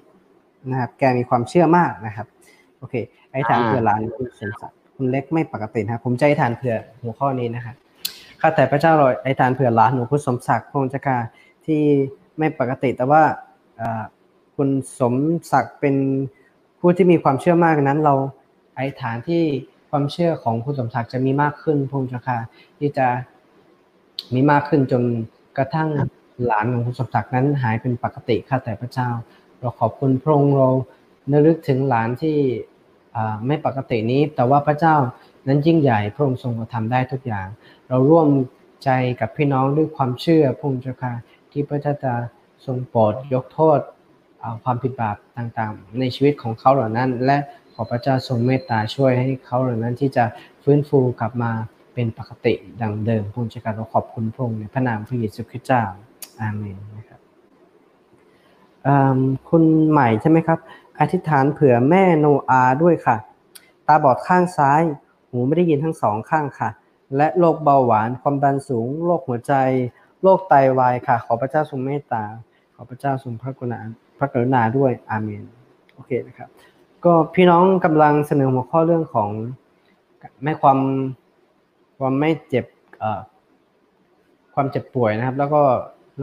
นะครับ แกมีความเชื่อมากนะครับ โอเคอธิษฐานเผื่อหลานคุณสมศักดิ์คุณเล็กไม่ปกตินะครับ ผมจะอธิษฐานเผื่อหัวข้อนี้นะครับ ข้าแต่พระเจ้าเราไอธิษฐานเผื่อหลานหนูคุณสมศักดิ์พงศ์จกาที่ไม่ปกติแต่ว่าคุณสมศักดิ์เป็นผู้ที่มีความเชื่อมากนั้น เราไอธิษฐานที่ความเชื่อของคุณสมศักดิ์จะมีมากขึ้นพงศ์จกาที่จะมีมากขึ้นจนกระทั่งหลานของคุณสมศักดิ์นั้นหายเป็นปกติข้าแต่พระเจ้า เราขอบคุณพระองค์เรานึกถึงหลานที่ไม่ปกตินี้ แต่ว่าพระเจ้า นั้นยิ่งใหญ่พระองค์ทรงกระทำได้ทุกอย่าง เราร่วมใจกับพี่น้องด้วยความเชื่อพระองค์เจ้าค่ะที่พระเจ้าจะทรงโปรดยกโทษความผิดบาปต่างๆ ในชีวิตของเขาเหล่านั้น และขอพระเจ้าทรงเมตตาช่วยให้เขาเหล่านั้นที่จะฟื้นฟูกลับมาเป็นปกติดังเดิมพระองค์เจ้าค่ะเราขอบคุณพระองค์ในพระนามพระเยซูคริสต์เจ้าอาเมนนะครับคุณใหม่ใช่ไหมครับ อธิษฐานเผื่อแม่โนอาด้วยค่ะ ตาบอดข้างซ้าย หูไม่ได้ยินทั้งสองข้างค่ะ และโรคเบาหวาน ความดันสูง โรคหัวใจ โรคไตวายค่ะ ขอพระเจ้าทรงเมตตา ขอพระเจ้าทรงพระกรุณาพระกรุณาด้วย อาเมน โอเคนะครับ ก็พี่น้องกำลังเสนอหัวข้อเรื่องของไม่ความความไม่เจ็บความเจ็บป่วยนะครับ แล้วก็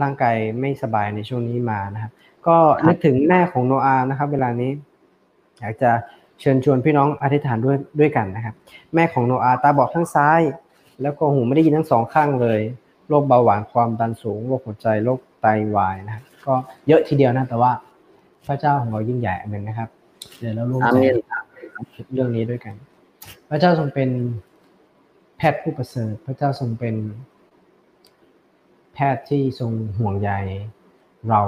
ร่างกายไม่สบายในช่วงนี้มานะครับ ก็นึกถึงแม่ของโนอาห์นะครับ เวลานี้ อยากจะ เชิญชวนพี่น้องอธิษฐานด้วยด้วยกันนะครับ แม่ของโนอาห์ตาบอดข้างซ้าย แล้วก็หูไม่ได้ยินทั้งสองข้างเลยโรคเบาหวานความดันสูงโรคหัวใจโรคไตวายนะครับก็เยอะทีเดียวนะแต่ว่าพระเจ้าของเรายิ่งใหญ่เหมือนนะครับ เดี๋ยวเราร่วมอาใจเมนเรื่องนี้ด้วยกัน พระเจ้าทรงเป็นแพทย์ผู้ประเสริฐ พระเจ้าทรงเป็น แพทย์ที่ทรงห่วงใยเรา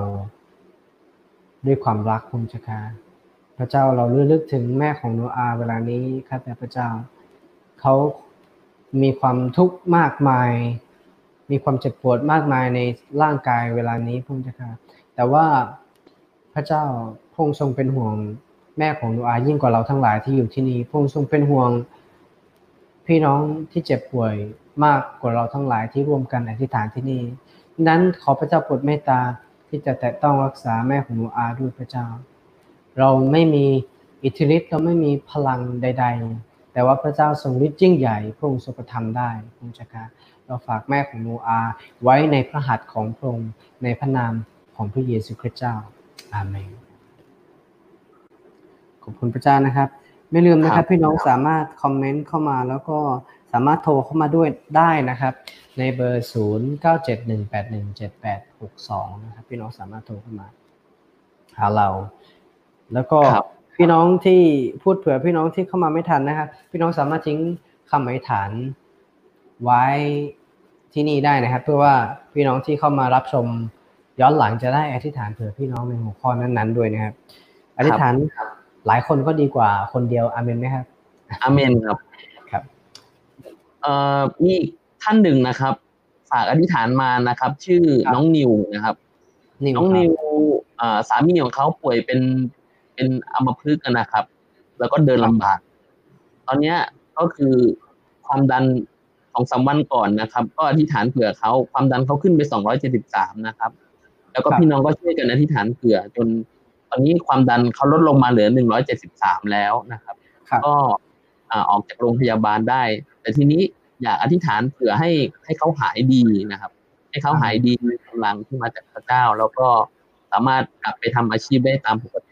ด้วยความรักคุณชกา พระเจ้าเราลือกถึงแม่ของโนอาเวลานี้ข้าแต่พระเจ้าเขามีความทุกข์มากมาย มีความเจ็บปวดมากมายในร่างกายเวลานี้พระองค์เจ้าค่ะแต่ว่าพระเจ้าพระองค์ทรงเป็นห่วงแม่ของโนอายิ่งกว่าเราทั้งหลายที่อยู่ที่นี่พระองค์ทรงเป็นห่วง พี่น้องที่เจ็บป่วยมากกว่าเราทั้งหลายที่ร่วมกันอธิษฐานที่นี่นั้นขอพระเจ้าโปรดเมตตาที่จะแตะต้องรักษาแม่ของโนอาด้วยพระเจ้า เราไม่มีอิทธิฤทธิ์เราไม่มีพลังใด ๆ แต่ว่าพระเจ้าทรงฤทธิ์ยิ่งใหญ่พระองค์ทรงกระทำได้พระองค์เจ้าค่ะเราเราฝากแม่ของโนอาห์ไว้ในพระหัตถ์ของพระองค์ในพระนามของพระเยซูคริสต์เจ้าอาเมนขอบคุณพระเจ้านะครับ ไม่ลืมนะคครัรับบพี่น้องสามารถคอมเมนต์เข้ามาแล้วก็สามารถโทรเข้ามาด้วยได้นะครับ ในเบอร์ 0 9 7 1 8 1 7 8 6 2 นะครับ พี่น้องสามารถโทรเข้ามา หาเรา แล้วก็ครับพี่น้องที่พูดเผื่อพี่น้องที่เข้ามาไม่ทันนะครับพี่น้องสามารถทิ้งคำอธิษฐานไว้ที่นี่ได้นะครับ เพื่อว่าพี่น้องที่เข้ามารับชมย้อนหลังจะได้อธิษฐานเผื่อพี่น้องในหัวข้อนั้นๆด้วยนะครับอธิษฐานหลายคนก็ดีกว่าคนเดียวอาเมนไหมครับอาเมนครับครับเอ่อมีอีกท่านหนึ่งนะครับ ฝากอธิษฐานมานะครับ ชื่อครับน้องนิวนะครับนิวน้องครับนิวอ่าสามีของเขาป่วยเป็น เป็นอัมพฤกษ์นะครับ แล้วก็เดินลำบาก ตอนเนี้ยก็คือความดันของสามวันก่อนนะครับ ก็อธิษฐานเผื่อเขาความดันเขาขึ้นไปสองร้อยเจ็ดสิบสามนะครับ แล้วก็ครับพี่น้องก็ช่วยกันอธิษฐานเผื่อ จนตอนนี้ความดันเขาลดลงมาเหลือหนึ่งร้อยเจ็ดสิบสามแล้วนะครับครับก็อ่าออกจากโรงพยาบาลได้ แต่ทีนี้อยากอธิษฐานเผื่อให้ให้เขาหายดีนะครับ ให้เขาหายดีมีกำลังที่มาจากพระเจ้า แล้วก็สามารถกลับไปทำอาชีพได้ตามปกติ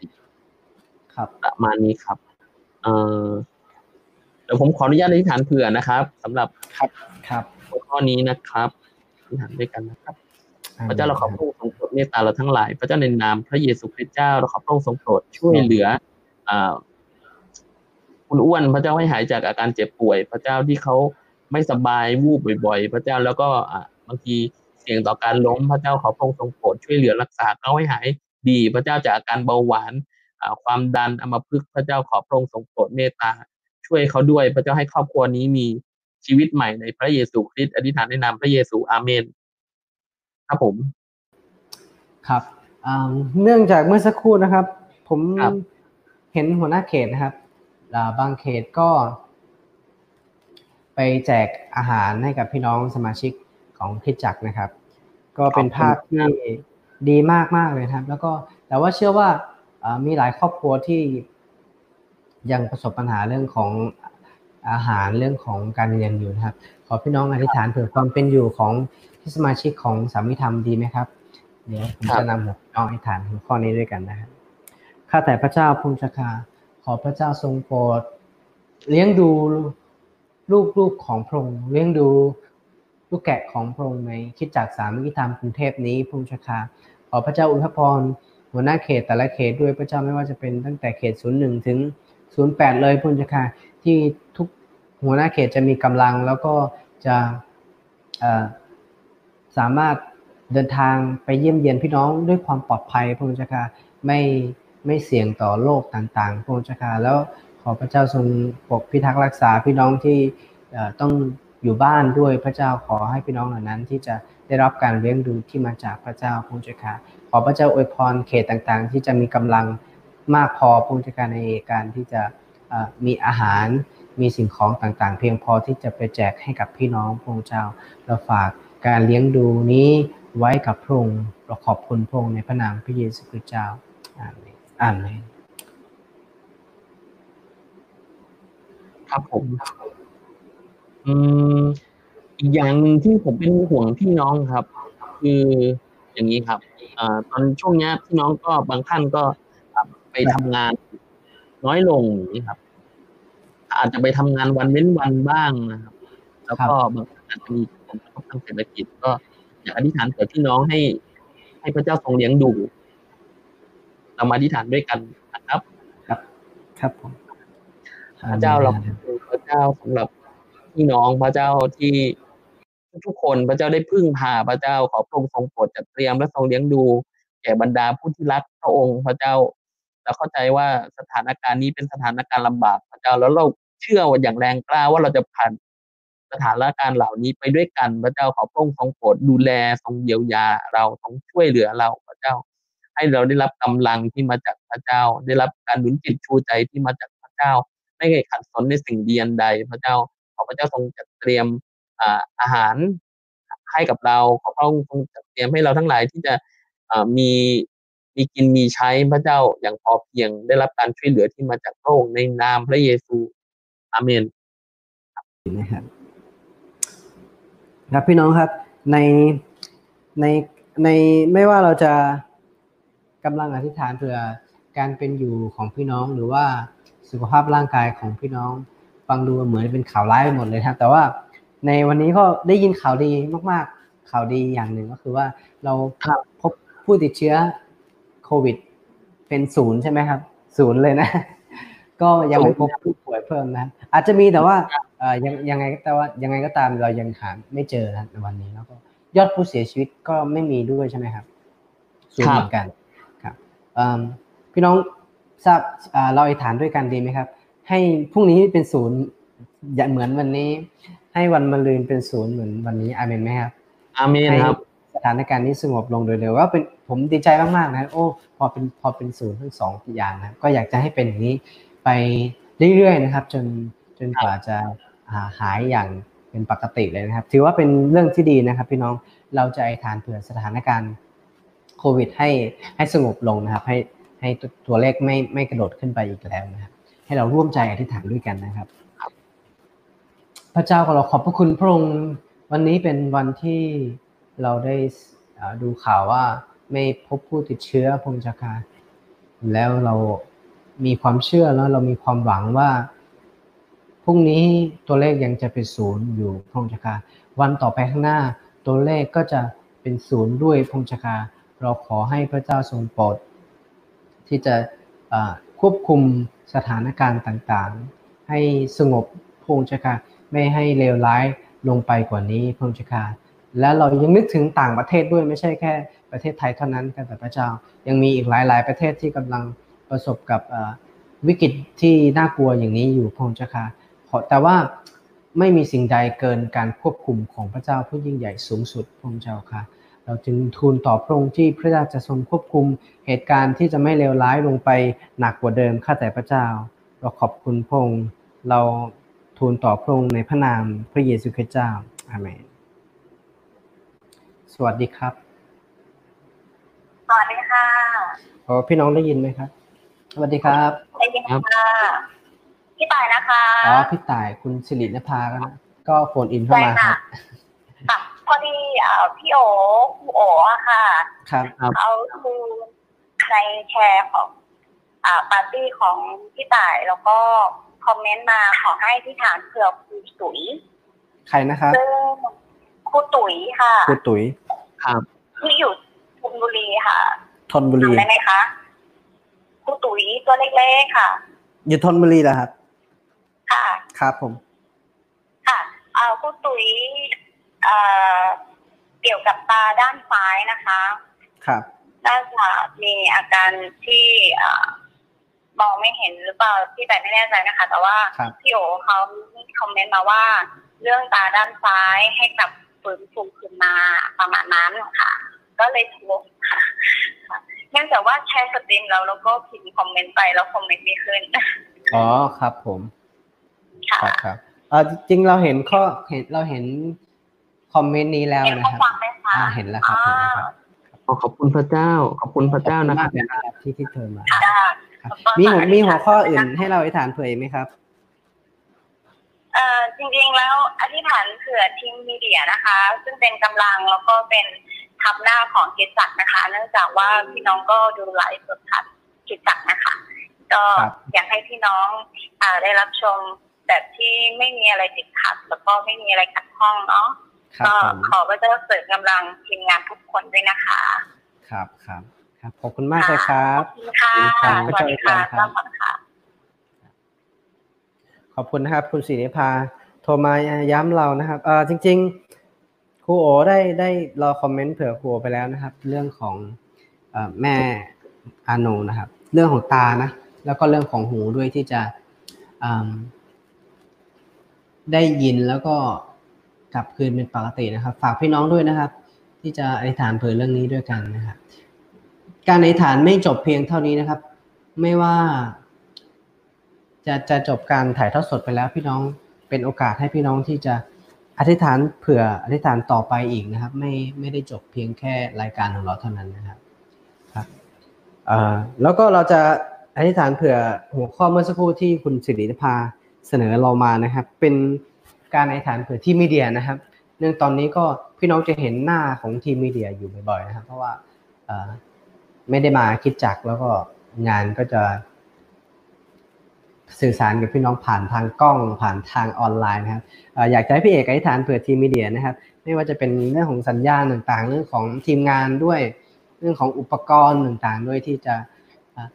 ครับประมาณนี้ครับเอ่อเดี๋ยวผมขออนุญาตอธิษฐานเผื่อนะครับสำหรับครับครับหัวข้อนี้นะครับอธิษฐานด้วยกันนะครับพระเจ้าเราขอพระองค์ทรงโปรดเมตตาเราทั้งหลาย พระเจ้าในนามพระเยซูคริสต์เจ้าเราขอพระองค์ทรงโปรดช่วยเหลืออ่าคุณอ้วนพระเจ้าให้หายจากอาการเจ็บป่วย พระเจ้าที่เขาไม่สบายวูบบ่อย ๆ พระเจ้าแล้วก็อ่าบางทีเสี่ยงต่อการล้ม พระเจ้าขอพระองค์ทรงโปรดช่วยเหลือรักษาเขาให้หายดี พระเจ้าจากอาการเบาหวานอ่า ความดันอัมพฤกษ์พระเจ้าขอพระองค์ทรงโปรดเมตตา ช่วยเขาด้วยพระเจ้าให้ครอบครัวนี้มีชีวิตใหม่ในพระเยซูคริสต์อธิษฐานในนามพระเยซูอาเมน ครับผม ครับอ่าเนื่องจากเมื่อสักครู่นะครับ ผมครับเห็นหัวหน้าเขตนะครับอ่าบางเขตก็ ไปแจกอาหารให้กับพี่น้องสมาชิกของคริดจักรนะครับ ก็เป็นภาพที่ดีมากมากๆเลยนะครับ แล้วก็แต่ว่าเชื่อว่าอ่า มีหลายครอบครัวที่ยังประสบปัญหาเรื่องของอาหารเรื่องของการเงินอยู่นะครับ ขอพี่น้องอธิษฐานเผื่อความเป็นอยู่ของที่สมาชิกของสามิธรรมดีไหมครับเดี๋ยวผมจะนำหัวข้ออธิษฐานหัวข้อนี้ด้วยกันนะครับข้าแต่พระเจ้าพุทธชาขอพระเจ้าทรงโปรดเลี้ยงดูลูกลูกของพระองค์เลี้ยงดูลูกแกะของพระองค์ในคิดจากสามิธรรมกรุงเทพนี้พุทธชาขอพระเจ้าอุทพร หัวหน้าเขตแต่ละเขตด้วยพระเจ้าไม่ว่าจะเป็นตั้งแต่เขต 01 ถึง 08 เลยพุทธชาที่ทุกหัวหน้าเขตจะมีกำลังแล้วก็จะสามารถเดินทางไปเยี่ยมเยียนพี่น้องด้วยความปลอดภัยพระองค์เจ้าค่ะไม่ไม่เสี่ยงต่อโรคต่างๆพระองค์เจ้าค่ะแล้วขอพระเจ้าทรงปกพิทักษ์รักษาพี่น้องที่ต้องอยู่บ้านด้วยพระเจ้าขอให้พี่น้องเหล่านั้นที่จะได้รับการเลี้ยงดูที่มาจากพระเจ้าพระองค์เจ้าค่ะ ขอพระเจ้าอวยพรเขตต่างๆ ที่จะมีกำลังมากพอพระองค์เจ้าค่ะในการที่จะมีอาหารมีสิ่งของต่างๆ เพียงพอที่จะไปแจกให้กับพี่น้องพระองค์เจ้า เราฝากการเลี้ยงดูนี้ไว้กับพระองค์เราขอบคุณพระองค์ในพระนามพระเยซูคริสต์เจ้าอาเมนอาเมนครับผมอืมอีกอย่างหนึ่งที่ผมเป็นห่วงพี่น้องครับ คือ อย่างนี้ครับอ่าตอนช่วงเนี้ยพี่น้องก็บางท่านก็ไปทำงานน้อยลงอย่างนี้ครับ อาจจะไปทำงานวันเว้นวันบ้างนะครับ แล้วก็บางท่านอาจจะมีผลกระทบทางเศรษฐกิจก็อยากอธิษฐานเผื่อพี่น้องให้ ให้พระเจ้าทรงเลี้ยงดู เรามาอธิษฐานด้วยกันนะครับ ครับผมพระเจ้าเราขอบคุณพระเจ้าสำหรับพี่น้องพระเจ้าที่ ทุกๆคนพระเจ้าได้พึ่งพาพระเจ้าขอพระองค์ทรงโปรดจัดเตรียมและทรงเลี้ยงดู แก่บรรดาผู้ที่รักพระองค์พระเจ้าเราเข้าใจว่าสถานการณ์นี้เป็นสถานการณ์ลำบากพระเจ้าแล้วเราเชื่อว่าอย่างแรงกล้าว่าเราจะผ่านสถานการณ์เหล่านี้ไปด้วยกันพระเจ้าขอพระองค์ทรงโปรดดูแลทรงเยียวยาเราทรงช่วยเหลือเราพระเจ้า ให้เราได้รับกำลังที่มาจากพระเจ้า ได้รับการหนุนจิตชูใจที่มาจากพระเจ้า ไม่เคยขัดสนในสิ่งเดีอันใด พระเจ้าขอพระเจ้าทรงจัดเตรียม อาหารให้กับเราขอพระองค์ทรงเตรียมให้เราทั้งหลายที่จะมีมีกินมีใช้พระเจ้าอย่างพอเพียงได้รับการช่วยเหลือที่มาจากพระองค์ในนามพระเยซูอาเมนนะครับครับพี่น้องครับในในในไม่ว่าเราจะกำลังอธิษฐานเผื่อการเป็นอยู่ของพี่น้องหรือว่าสุขภาพร่างกายของพี่น้อง ฟังดูเหมือนเป็นข่าวร้ายไปหมดเลยครับ แต่ว่า ในวันนี้ก็ได้ยินข่าวดีมากๆ ข่าวดีอย่างหนึ่งก็คือว่าเราพบผู้ติดเชื้อโควิด เป็นศูนย์ใช่ไหมครับ ศูนย์เลยนะ ก็ยังไม่พบผู้ป่วยเพิ่มนะ อาจจะมีแต่ว่าเอ่อยังยังไงแต่ว่ายังไงก็ตามเรายังหาไม่เจอนะในวันนี้แล้วก็ยอดผู้เสียชีวิตก็ไม่มีด้วยใช่ไหมครับศูนย์เหมือนกันครับเอิ่มพี่น้องทราบอ่าเราอธิษฐานด้วยกันดีไหมครับ ให้พรุ่งนี้เป็นศูนย์อย่าเหมือนวันนี้ ให้วันมะรืนเป็นศูนย์เหมือนวันนี้อาเมนไหมครับอาเมนครับสถานการณ์นี้สงบลงโดยเร็วว่าเป็นผมดีใจมากๆนะโอ้พอเป็นพอเป็นศูนย์ทั้งสองอย่างนะก็อยากจะให้เป็นอย่างนี้ไปเรื่อยๆนะครับ จนจนกว่าจะอ่าหายอย่างเป็นปกติเลยนะครับ ถือว่าเป็นเรื่องที่ดีนะครับ พี่น้องเราจะอธิษฐานเผื่อสถานการณ์โควิด ให้ให้สงบลงนะครับ ให้ให้ตัวตัวเลขไม่ไม่กระโดดขึ้นไปอีกแล้วนะครับ ให้เราร่วมใจอธิษฐานด้วยกันนะครับ พระเจ้าของเราขอบพระคุณพระองค์วันนี้เป็นวันที่เราได้ดูข่าวว่าไม่พบผู้ติดเชื้อพงศ์จักราแล้วเรามีความเชื่อแล้วเรามีความหวังว่าพรุ่งนี้ตัวเลขยังจะเป็นศูนย์อยู่พงศ์จักราวันต่อไปข้างหน้าตัวเลขก็จะเป็นศูนย์ด้วยพงศ์จักราเราขอให้พระเจ้าทรงโปรดที่จะควบคุมสถานการณ์ต่างๆ ให้สงบพงศ์จักรา ไม่ให้เลวร้ายลงไปกว่านี้พงศ์จักราและเรายังนึกถึงต่างประเทศด้วยไม่ใช่แค่ประเทศไทยเท่านั้นแต่พระเจ้ายังมีอีกหลาย ๆ ประเทศที่กำลังประสบกับวิกฤตที่น่ากลัวอย่างนี้อยู่พงศ์จักราขอแต่ว่าไม่มีสิ่งใดเกินการควบคุมของพระเจ้าผู้ยิ่งใหญ่สูงสุดพงศ์เจ้าค่ะ เราจึงทูลต่อพระองค์ที่พระเจ้าจะทรงควบคุมเหตุการณ์ที่จะไม่เลวร้ายลงไปหนักกว่าเดิมข้าแต่พระเจ้า เราขอบคุณพระองค์เรา ทูลต่อพระองค์ในพระนามพระเยซูคริสต์เจ้า อาเมน สวัสดีครับ สวัสดีค่ะโอ้พี่น้องได้ยินไหมครับ สวัสดีครับได้ยินค่ะ พี่ต่ายนะคะ อ๋อ พี่ต่าย คุณสิรินภาก็นะก็โฟนอินเข้ามาครับค่ะพอดีเอ่อพี่โอครูโออะค่ะ ครับครับเขาดูในแชร์ของอ่าปาร์ตี้ของพี่ต่ายแล้วก็ คอมเมนต์มาขอให้ที่ฐานเผื่อครูตุ๋ยใครนะครับซึ่งครูตุ๋ยค่ะคุณตุ๋ยครับที่อยู่ชลบุรีค่ะทนบุรีจำได้ไหมคะครูตุ๋ยตัวเล็กๆค่ะ อยู่ทนบุรีเหรอครับ ค่ะ ครับผม ค่ะเอ่อครูตุ๋ยเอ่อเกี่ยวกับตาด้านซ้ายนะคะ ครับน่าจะมีอาการที่เอ่อ มองไม่เห็นหรือเปล่าที่แต่ไม่แน่ใจนะคะ แต่ว่าครับพี่โอเขา comment มาว่า เรื่องตาด้านซ้ายให้กลับฟื้นฟูขึ้นมาประมาณนั้นค่ะ ก็เลยโทรค่ะค่ะเนื่องจากว่า share stream แล้วแล้วก็พิมพ์ comment ไปแล้ว comment ไม่ขึ้นอ๋อครับผมค่ะครับครับเออจริงๆเราเห็นข้อเห็นเราเห็นคอมเมนต์นี้แล้วเห็นนะข้อครับความไหมคะอ่าเห็นแล้วครับเห็นแล้วครับขอขอบคุณพระเจ้า ขอบคุณพระเจ้านะคขรัอบณมากเลยนะครับที่ที่เธอมา ค่ะครับขอบคุณมีหัวค่ะมีหัวข้ออื่นให้เราอธิษฐานเผื่ออีกไหมครับเอ่อจริงๆแล้วอธิษฐานเผื่อทีมมีเดียนะคะ ซึ่งเป็นกำลังแล้วก็เป็นทับหน้าของกิจจักรนะคะ เนื่องจากว่าพี่น้องก็ดูไลฟ์สดทัดกิจจักรนะคะ ก็ครับอยากให้พี่น้องอ่าได้รับชมแบบที่ไม่มีอะไรติดขัด แล้วก็ไม่มีอะไรขัดข้องเนาะครับก็ผมขอพระเจ้าเสริมกำลังทีมงานทุกคนด้วยนะคะ ครับครับ ครับขอบคุณมากเลยครับขอบคุณค่ะครับสวัสดีค่ะพระเจ้าอวยพรครับรับฟังค่ะขอบคุณนะครับ คุณศิริภาโทรมาย้ำเรานะครับเออจริง ๆครูโอได้ได้รอคอมเมนต์เผื่อครูโอไปแล้วนะครับ เรื่องของเอ่อแม่อาโนนะครับ เรื่องของตานะ แล้วก็เรื่องของหูด้วยที่จะอืมได้ยินแล้วก็กลับคืนเป็นปกตินะครับ ฝากพี่น้องด้วยนะครับ ที่จะอธิษฐานเผื่อเรื่องนี้ด้วยกันนะครับ การอธิษฐานไม่จบเพียงเท่านี้นะครับ ไม่ว่า จะจะจบการถ่ายทอดสดไปแล้วพี่น้องเป็นโอกาสให้พี่น้องที่จะอธิษฐานเผื่ออธิษฐานต่อไปอีกนะครับ ไม่ไม่ได้จบเพียงแค่รายการของเราเท่านั้นนะครับครับแล้วก็เราจะอธิษฐานเผื่อหัวข้อเมื่อสักครู่ที่คุณสิริภาเสนอเรามานะครับ เป็นการอธิษฐานเผื่อที่มีเดียนะครับ เนื่องตอนนี้ก็พี่น้องจะเห็นหน้าของทีมมีเดียอยู่บ่อยๆนะครับ เพราะว่า ไม่ได้มาคิดจักรแล้วก็งานก็จะ สื่อสารกับพี่น้องผ่านทางกล้องผ่านทางออนไลน์นะครับเอ่ออยากจะให้พี่เอกอธิษฐานเผื่อทีมมีเดียนะครับ ไม่ว่าจะเป็นเรื่องของสัญญาณต่างๆ เรื่องของทีมงานด้วย เรื่องของอุปกรณ์ต่างๆ ด้วยที่จะเอ่อ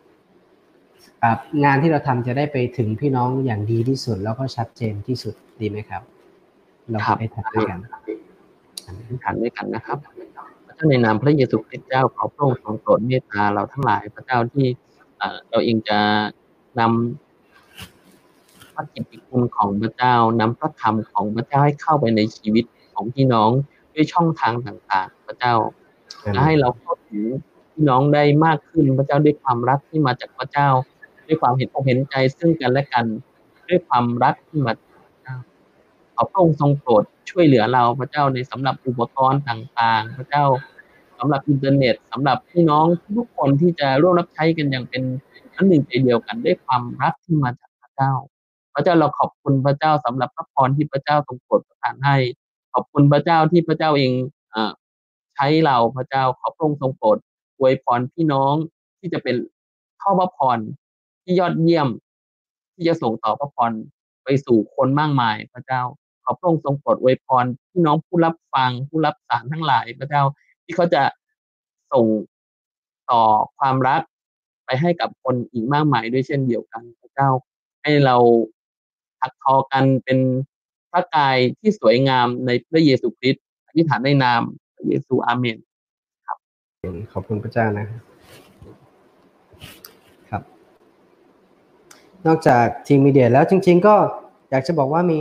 เอ่องานที่เราทำจะได้ไปถึงพี่น้องอย่างดีที่สุด แล้วก็ชัดเจนที่สุดดีไหมครับ เราครับไปทำด้วยกันอธิษฐานด้วยกันนะครับพระ เจ้าในนามพระเยซูคริสต์เจ้าขอพระองค์ทรงโปรดเมตตาเราทั้งหลายพระเจ้าที่เราเองจะนำพระกิตติคุณของพระเจ้านำพระธรรมของพระเจ้าให้เข้าไปในชีวิตของพี่น้องด้วยช่องทางต่างๆ พระเจ้าและให้เราเข้าถึงพี่น้องได้มากขึ้นพระเจ้าด้วยความรักที่มาจากพระเจ้า ด้วยความเห็นอกเห็นใจซึ่งกันและกัน ด้วยความรักที่มา ขอพระองค์ทรงโปรดช่วยเหลือเราพระเจ้าในสำหรับอุปกรณ์ต่างๆ พระเจ้าสำหรับอินเทอร์เน็ตสำหรับพี่น้องทุกคนที่จะร่วมรับใช้กันอย่างเป็นอันหนึ่งใจเดียวกันด้วยความรักที่มาจากพระเจ้า พระเจ้าเราขอบคุณพระเจ้าสำหรับพระพรที่พระเจ้าทรงโปรดประทานให้ ขอบคุณพระเจ้าที่พระเจ้าเองอ่อใช้เราพระเจ้าขอพระองค์ทรงโปรดอวยพรพี่น้องที่จะเป็นข้อพระพรที่ยอดเยี่ยม ที่จะส่งต่อพระพรไปสู่คนมากมายพระเจ้า ขอพระองค์ทรงโปรดอวยพรพี่น้องผู้รับฟังผู้รับสารทั้งหลายพระเจ้าที่เขาจะส่งต่อความรักไปให้กับคนอีกมากมายด้วยเช่นเดียวกัน พระเจ้าให้เราถักทอกันเป็นพระกายที่สวยงามในพระเยซูคริสต์อธิษฐานในนามพระเยซูอาเมนครับขอบคุณพระเจ้านะครับครับ นอกจากทีมมีเดียแล้วจริง ๆ ก็อยากจะบอกว่ามี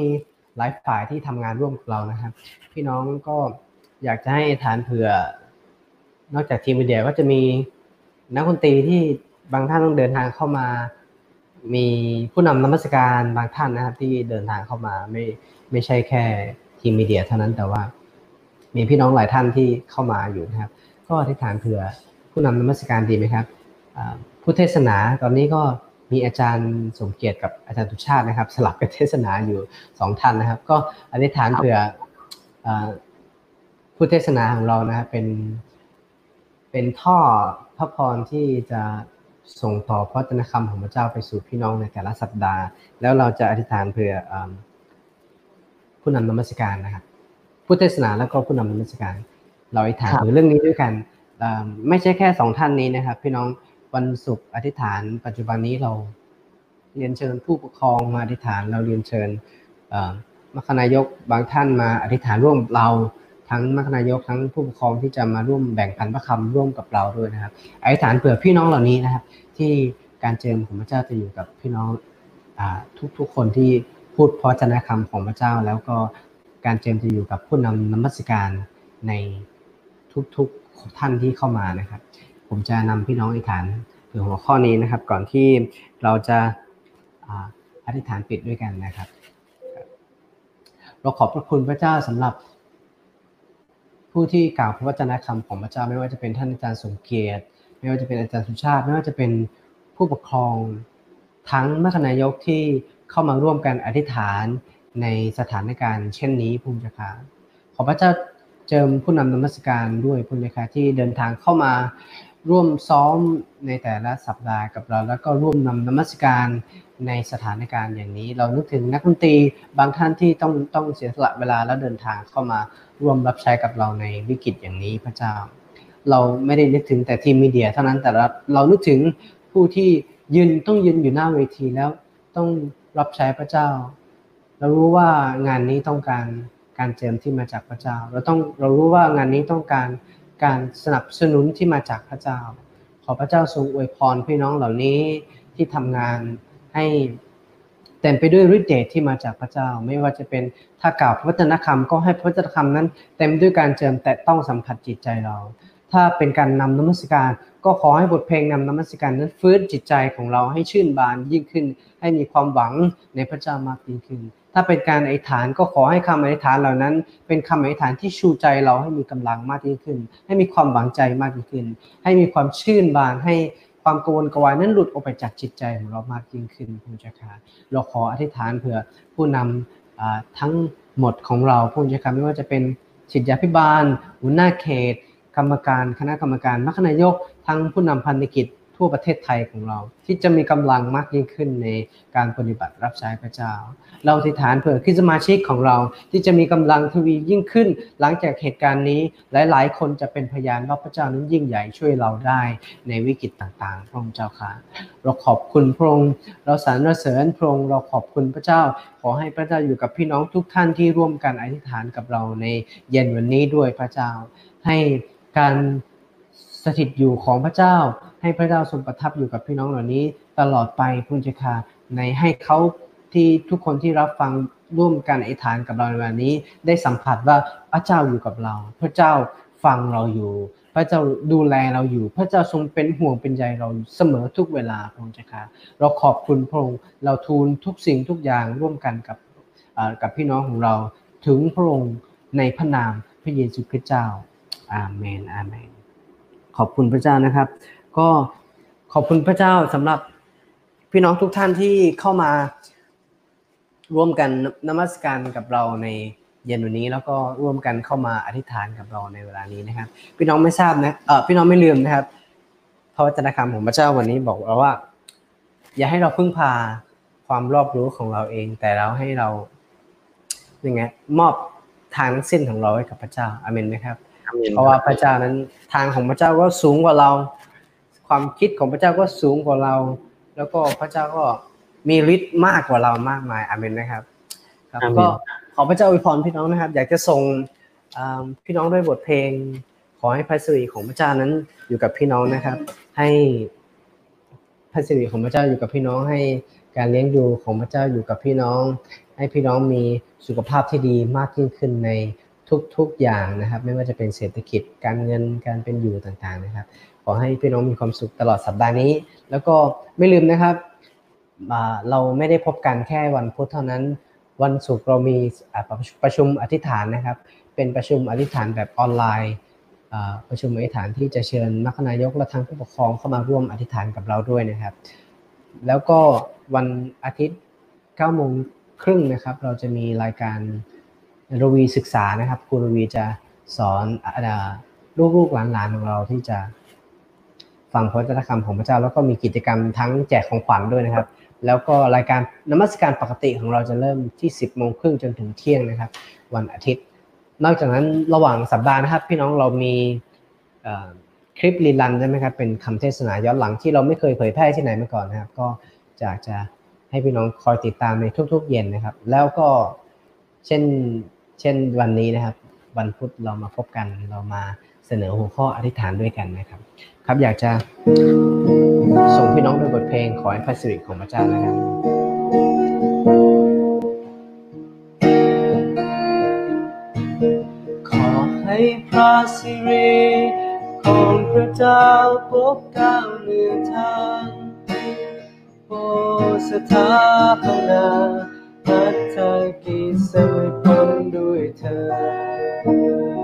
หลายฝ่ายที่ทำงานร่วมกับเรานะครับ พี่น้องก็อยากจะให้ฐานเผื่อ นอกจากทีมมีเดียก็จะมีนักดนตรีที่บางท่านต้องเดินทางเข้ามา มีผู้นำนมัสการบางท่านนะครับ ที่เดินทางเข้ามาไม่ไม่ใช่แค่ทีมมีเดียเท่านั้นแต่ว่า มีพี่น้องหลายท่านที่เข้ามาอยู่นะครับ ก็อธิษฐานเผื่อผู้นำนมัสการดีไหมครับผู้เทศนาตอนนี้ก็ มีอาจารย์สมเกียรติกับอาจารย์ตุชาตินะครับ สลับกันเทศนาอยู่สองท่านนะครับ ก็อธิษฐานเผื่ออผู้เทศนาของเรานะครับเป็นเป็นท่อพระพรที่จะส่งต่อพระวจนคำของพระเจ้าไปสู่พี่น้องในแต่ละสัปดาห์ แล้วเราจะอธิษฐานเผื่ออผู้นำนมัสการนะครับผู้เทศนาแล้วก็ผู้นำนมัสการ เราอธิษฐานถึงเรื่องนี้ด้วยกันไม่ใช่แค่สองท่านนี้นะครับ พี่น้อง วันศุกร์อธิษฐาน ปัจจุบันนี้เราเรียนเชิญผู้ปกครองมาอธิษฐาน เราเรียนเชิญมัคคณายกบางท่านมาอธิษฐานร่วมเราทั้งมัคคณายกทั้งผู้ปกครองที่จะมาร่วมแบ่งปันพระคำร่วมกับเราด้วยนะครับอธิษฐานเผื่อพี่น้องเหล่านี้นะครับ ที่การเจิมของพระเจ้าจะอยู่กับพี่น้องอทุกๆคนที่พูดเพราะจนะคำของพระเจ้า แล้วก็การเจิมจะอยู่กับผู้นำนมัสการในทุกๆท่านที่เข้ามานะครับ ผมจะนำพี่น้องอธิษฐานถึงหัวข้อนี้นะครับ ก่อนที่เราจะอธิษฐานปิดด้วยกันนะครับ เราขอบพระคุณพระเจ้าสำหรับ ผู้ที่กล่าวพระวจนะคำของพระเจ้าไม่ว่าจะเป็นท่านอาจารย์สมเกียรติ ไม่ว่าจะเป็นอาจารย์สุชาติ ไม่ว่าจะเป็นผู้ปกครอง ทั้งมัคณายกที่เข้ามาร่วมกันอธิษฐานในสถานการณ์เช่นนี้ภูมิจ้าค่ะขอพระเจ้าเจิมผู้นำนมัสการด้วยภูมิเจ้าค่ะที่เดินทางเข้ามา ร่วมซ้อมในแต่ละสัปดาห์กับเรา แล้วก็ร่วมนำนมัสการในสถานการณ์อย่างนี้ เรานึกถึงนักดนตรีบางท่านที่ต้องต้องเสียสละเวลาแล้วเดินทางเข้ามาร่วมรับใช้กับเราในวิกฤตอย่างนี้พระเจ้า เราไม่ได้นึกถึงแต่ทีมมีเดีย เท่านั้นแต่เราเรานึกถึงผู้ที่ยืนต้องยืนอยู่หน้าเวทีแล้วต้องรับใช้พระเจ้า เรารู้ว่างานนี้ต้องการการเจิมที่มาจากพระเจ้า เราต้องเรารู้ว่างานนี้ต้องการ การสนับสนุนที่มาจากพระเจ้า ขอพระเจ้าทรงอวยพรพี่น้องเหล่านี้ที่ทำงานให้เต็มไปด้วยฤทธิ์เดชที่มาจากพระเจ้า ไม่ว่าจะเป็นถ้ากล่าวพระวจนะคำก็ให้พระวจนะคำนั้น เต็มด้วยการเจิมแต่ต้องสัมผัสจิตใจเรา ถ้าเป็นการนำนมัสการ ก็ขอให้บทเพลงนำนมัสการนั้นฟื้นจิตใจของเราให้ชื่นบานยิ่งขึ้น ให้มีความหวังในพระเจ้ามากยิ่งขึ้น ถ้าเป็นการอธิษฐานก็ขอให้คำอธิษฐานเหล่านั้น เป็นคำอธิษฐานที่ชูใจเราให้มีกำลังมากยิ่งขึ้น ให้มีความหวังใจมากยิ่งขึ้น ให้มีความชื่นบานให้ความกังวลกวายนั้นหลุดออกไปจากจิตใจของเรามากยิ่งขึ้นพระเจ้าค่ะเราขออธิษฐานเผื่อผู้นำอ่าทั้งหมดของเราพระองค์เจ้าค่ะไม่ว่าจะเป็นศิษยาพิบาลหัวหน้าเขต กรรมการคณะกรรมการมัคคณายก ทั้งผู้นำพันธกิจ ทั่วประเทศไทยของเรา ที่จะมีกำลังมากยิ่งขึ้นในการปฏิบัติรับใช้พระเจ้า เราอธิษฐานเผื่อคริสตมาชิกของเราที่จะมีกำลังทวียิ่งขึ้น หลังจากเหตุการณ์นี้หลาย ๆ คนจะเป็นพยานว่าพระเจ้านั้นยิ่งใหญ่ช่วยเราได้ในวิกฤตต่างๆพระองค์เจ้าค่ะ เราขอบคุณพระองค์เราสรรเสริญพระองค์เราขอบคุณพระเจ้า ขอให้พระเจ้าอยู่กับพี่น้องทุกท่านที่ร่วมกันอธิษฐานกับเราในเย็นวันนี้ด้วยพระเจ้า ให้การสถิตอยู่ของพระเจ้า ให้พระเจ้าทรงประทับอยู่กับพี่น้องเหล่านี้ ตลอดไปพุทธคาในให้เขาที่ทุกคนที่รับฟังร่วมกันอธิษฐานกับเราในวันนี้ ได้สัมผัสว่าพระเจ้าอยู่กับเรา พระเจ้าฟังเราอยู่ พระเจ้าดูแลเราอยู่ พระเจ้าทรงเป็นห่วงเป็นใยเราเสมอทุกเวลาพระองค์เจ้าค่ะเราขอบคุณพระองค์เราทูลทุกสิ่งทุกอย่างร่วมกันกับกับพี่น้องของเราถึงพระองค์ในพระนามพระเยซูคริสต์เจ้าอาเมนอาเมนขอบคุณพระเจ้านะครับ ก็ขอบคุณพระเจ้าสำหรับพี่น้องทุกท่านที่เข้ามาร่วมกันนมัสการกับเราในเย็นวันนี้แล้วก็ร่วมกันเข้ามาอธิษฐานกับเราในเวลานี้นะครับ พี่น้องไม่ทราบนะเออพี่น้องไม่ลืมนะครับพระวจนะคำของพระเจ้าวันนี้บอกเราว่า อย่าให้เราพึ่งพาความรอบรู้ของเราเอง แต่เราให้เรายังไงมอบทางทั้งสิ้นของเราให้กับพระเจ้าอาเมนไหมครับเพราะว่าพระเจ้านั้นทางของพระเจ้าก็สูงกว่าเรา ความคิดของพระเจ้าก็สูงกว่าเรา แล้วก็พระเจ้าก็มีฤทธิ์มากกว่าเรามากมายอาเมนนะครับ ครับอาเมนก็ขอพระเจ้าอวยพรพี่น้องนะครับ อยากจะส่งอ่าพี่น้องด้วยบทเพลง ขอให้พระสิริของพระเจ้านั้นอยู่กับพี่น้องนะครับ ให้พระสิริของพระเจ้าอยู่กับพี่น้องให้การเลี้ยงดูของพระเจ้าอยู่กับพี่น้อง ให้พี่น้องมีสุขภาพที่ดีมากยิ่งขึ้นในทุกๆอย่างนะครับ ไม่ว่าจะเป็นเศรษฐกิจการเงินการเป็นอยู่ต่างๆนะครับ ขอให้พี่น้องมีความสุขตลอดสัปดาห์นี้ แล้วก็ไม่ลืมนะครับเราไม่ได้พบกันแค่วันพุธเท่านั้น วันศุกร์เรามีประชุมอธิษฐานนะครับ เป็นประชุมอธิษฐานแบบออนไลน์ประชุมอธิษฐานที่จะเชิญมัคคณายกและทางผู้ปกครองเข้ามาร่วมอธิษฐานกับเราด้วยนะครับ แล้วก็วันอาทิตย์9โมงครึ่งนะครับ เราจะมีรายการรวีศึกษานะครับครูรวีจะสอนอลูกๆหลานๆของเราที่จะ ฟังพระวจนะคำของพระเจ้า แล้วก็มีกิจกรรมทั้งแจกของขวัญด้วยนะครับ แล้วก็รายการนมัสการปกติของเราจะเริ่มที่ 10โมงครึ่งจนถึงเที่ยงนะครับ วันอาทิตย์ นอกจากนั้นระหว่างสัปดาห์นะครับ พี่น้องเรามีคลิปรีลันใช่ไหมครับเป็นคำเทศนาย้อนหลังที่เราไม่เคยเผยแพร่ที่ไหนมาก่อนนะครับ ก็อยากจะให้พี่น้องคอยติดตามในทุก ๆ เย็นนะครับ แล้วก็เช่นเช่นวันนี้นะครับ วันพุธเรามาพบกันเรามา เสนอหัวข้ออธิษฐานด้วยกันนะครับ ครับอยากจะส่งพี่น้องด้วยบทเพลงขอให้พระสิริของพระเจ้านะครับขอให้พระสิริของพระเจ้าปกเก้าเหนือทางโอสถาปนาพัฒกิจสมิผลด้วยเธอ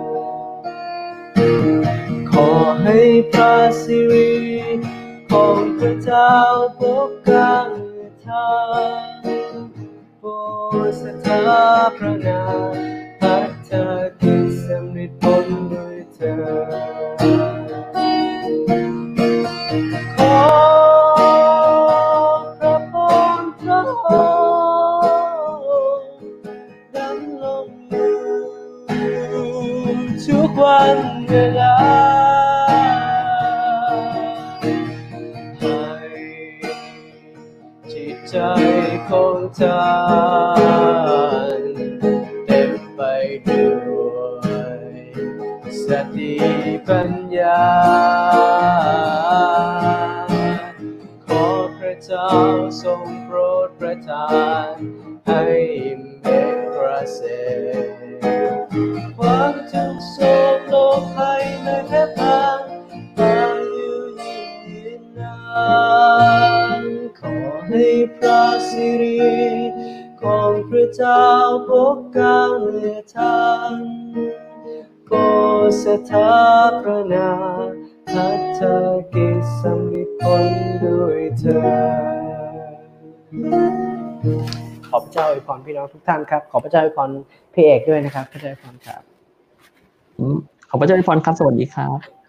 ขอให้พระสิริของพระเจ้าปกกลาเหนือทางโปรดสถาปนาพัฒกิจสำเร็จผลด้วยเธอขอพระพรพระองค์ดำลงอยู่ทุกวันเวลา อวยพรพี่น้องทุกท่านครับ ขอพระเจ้าอวยพรพี่เอกด้วยนะครับ พระเจ้าอวยพรครับขอบพระเจ้าอวยพรครับ สวัสดีครับ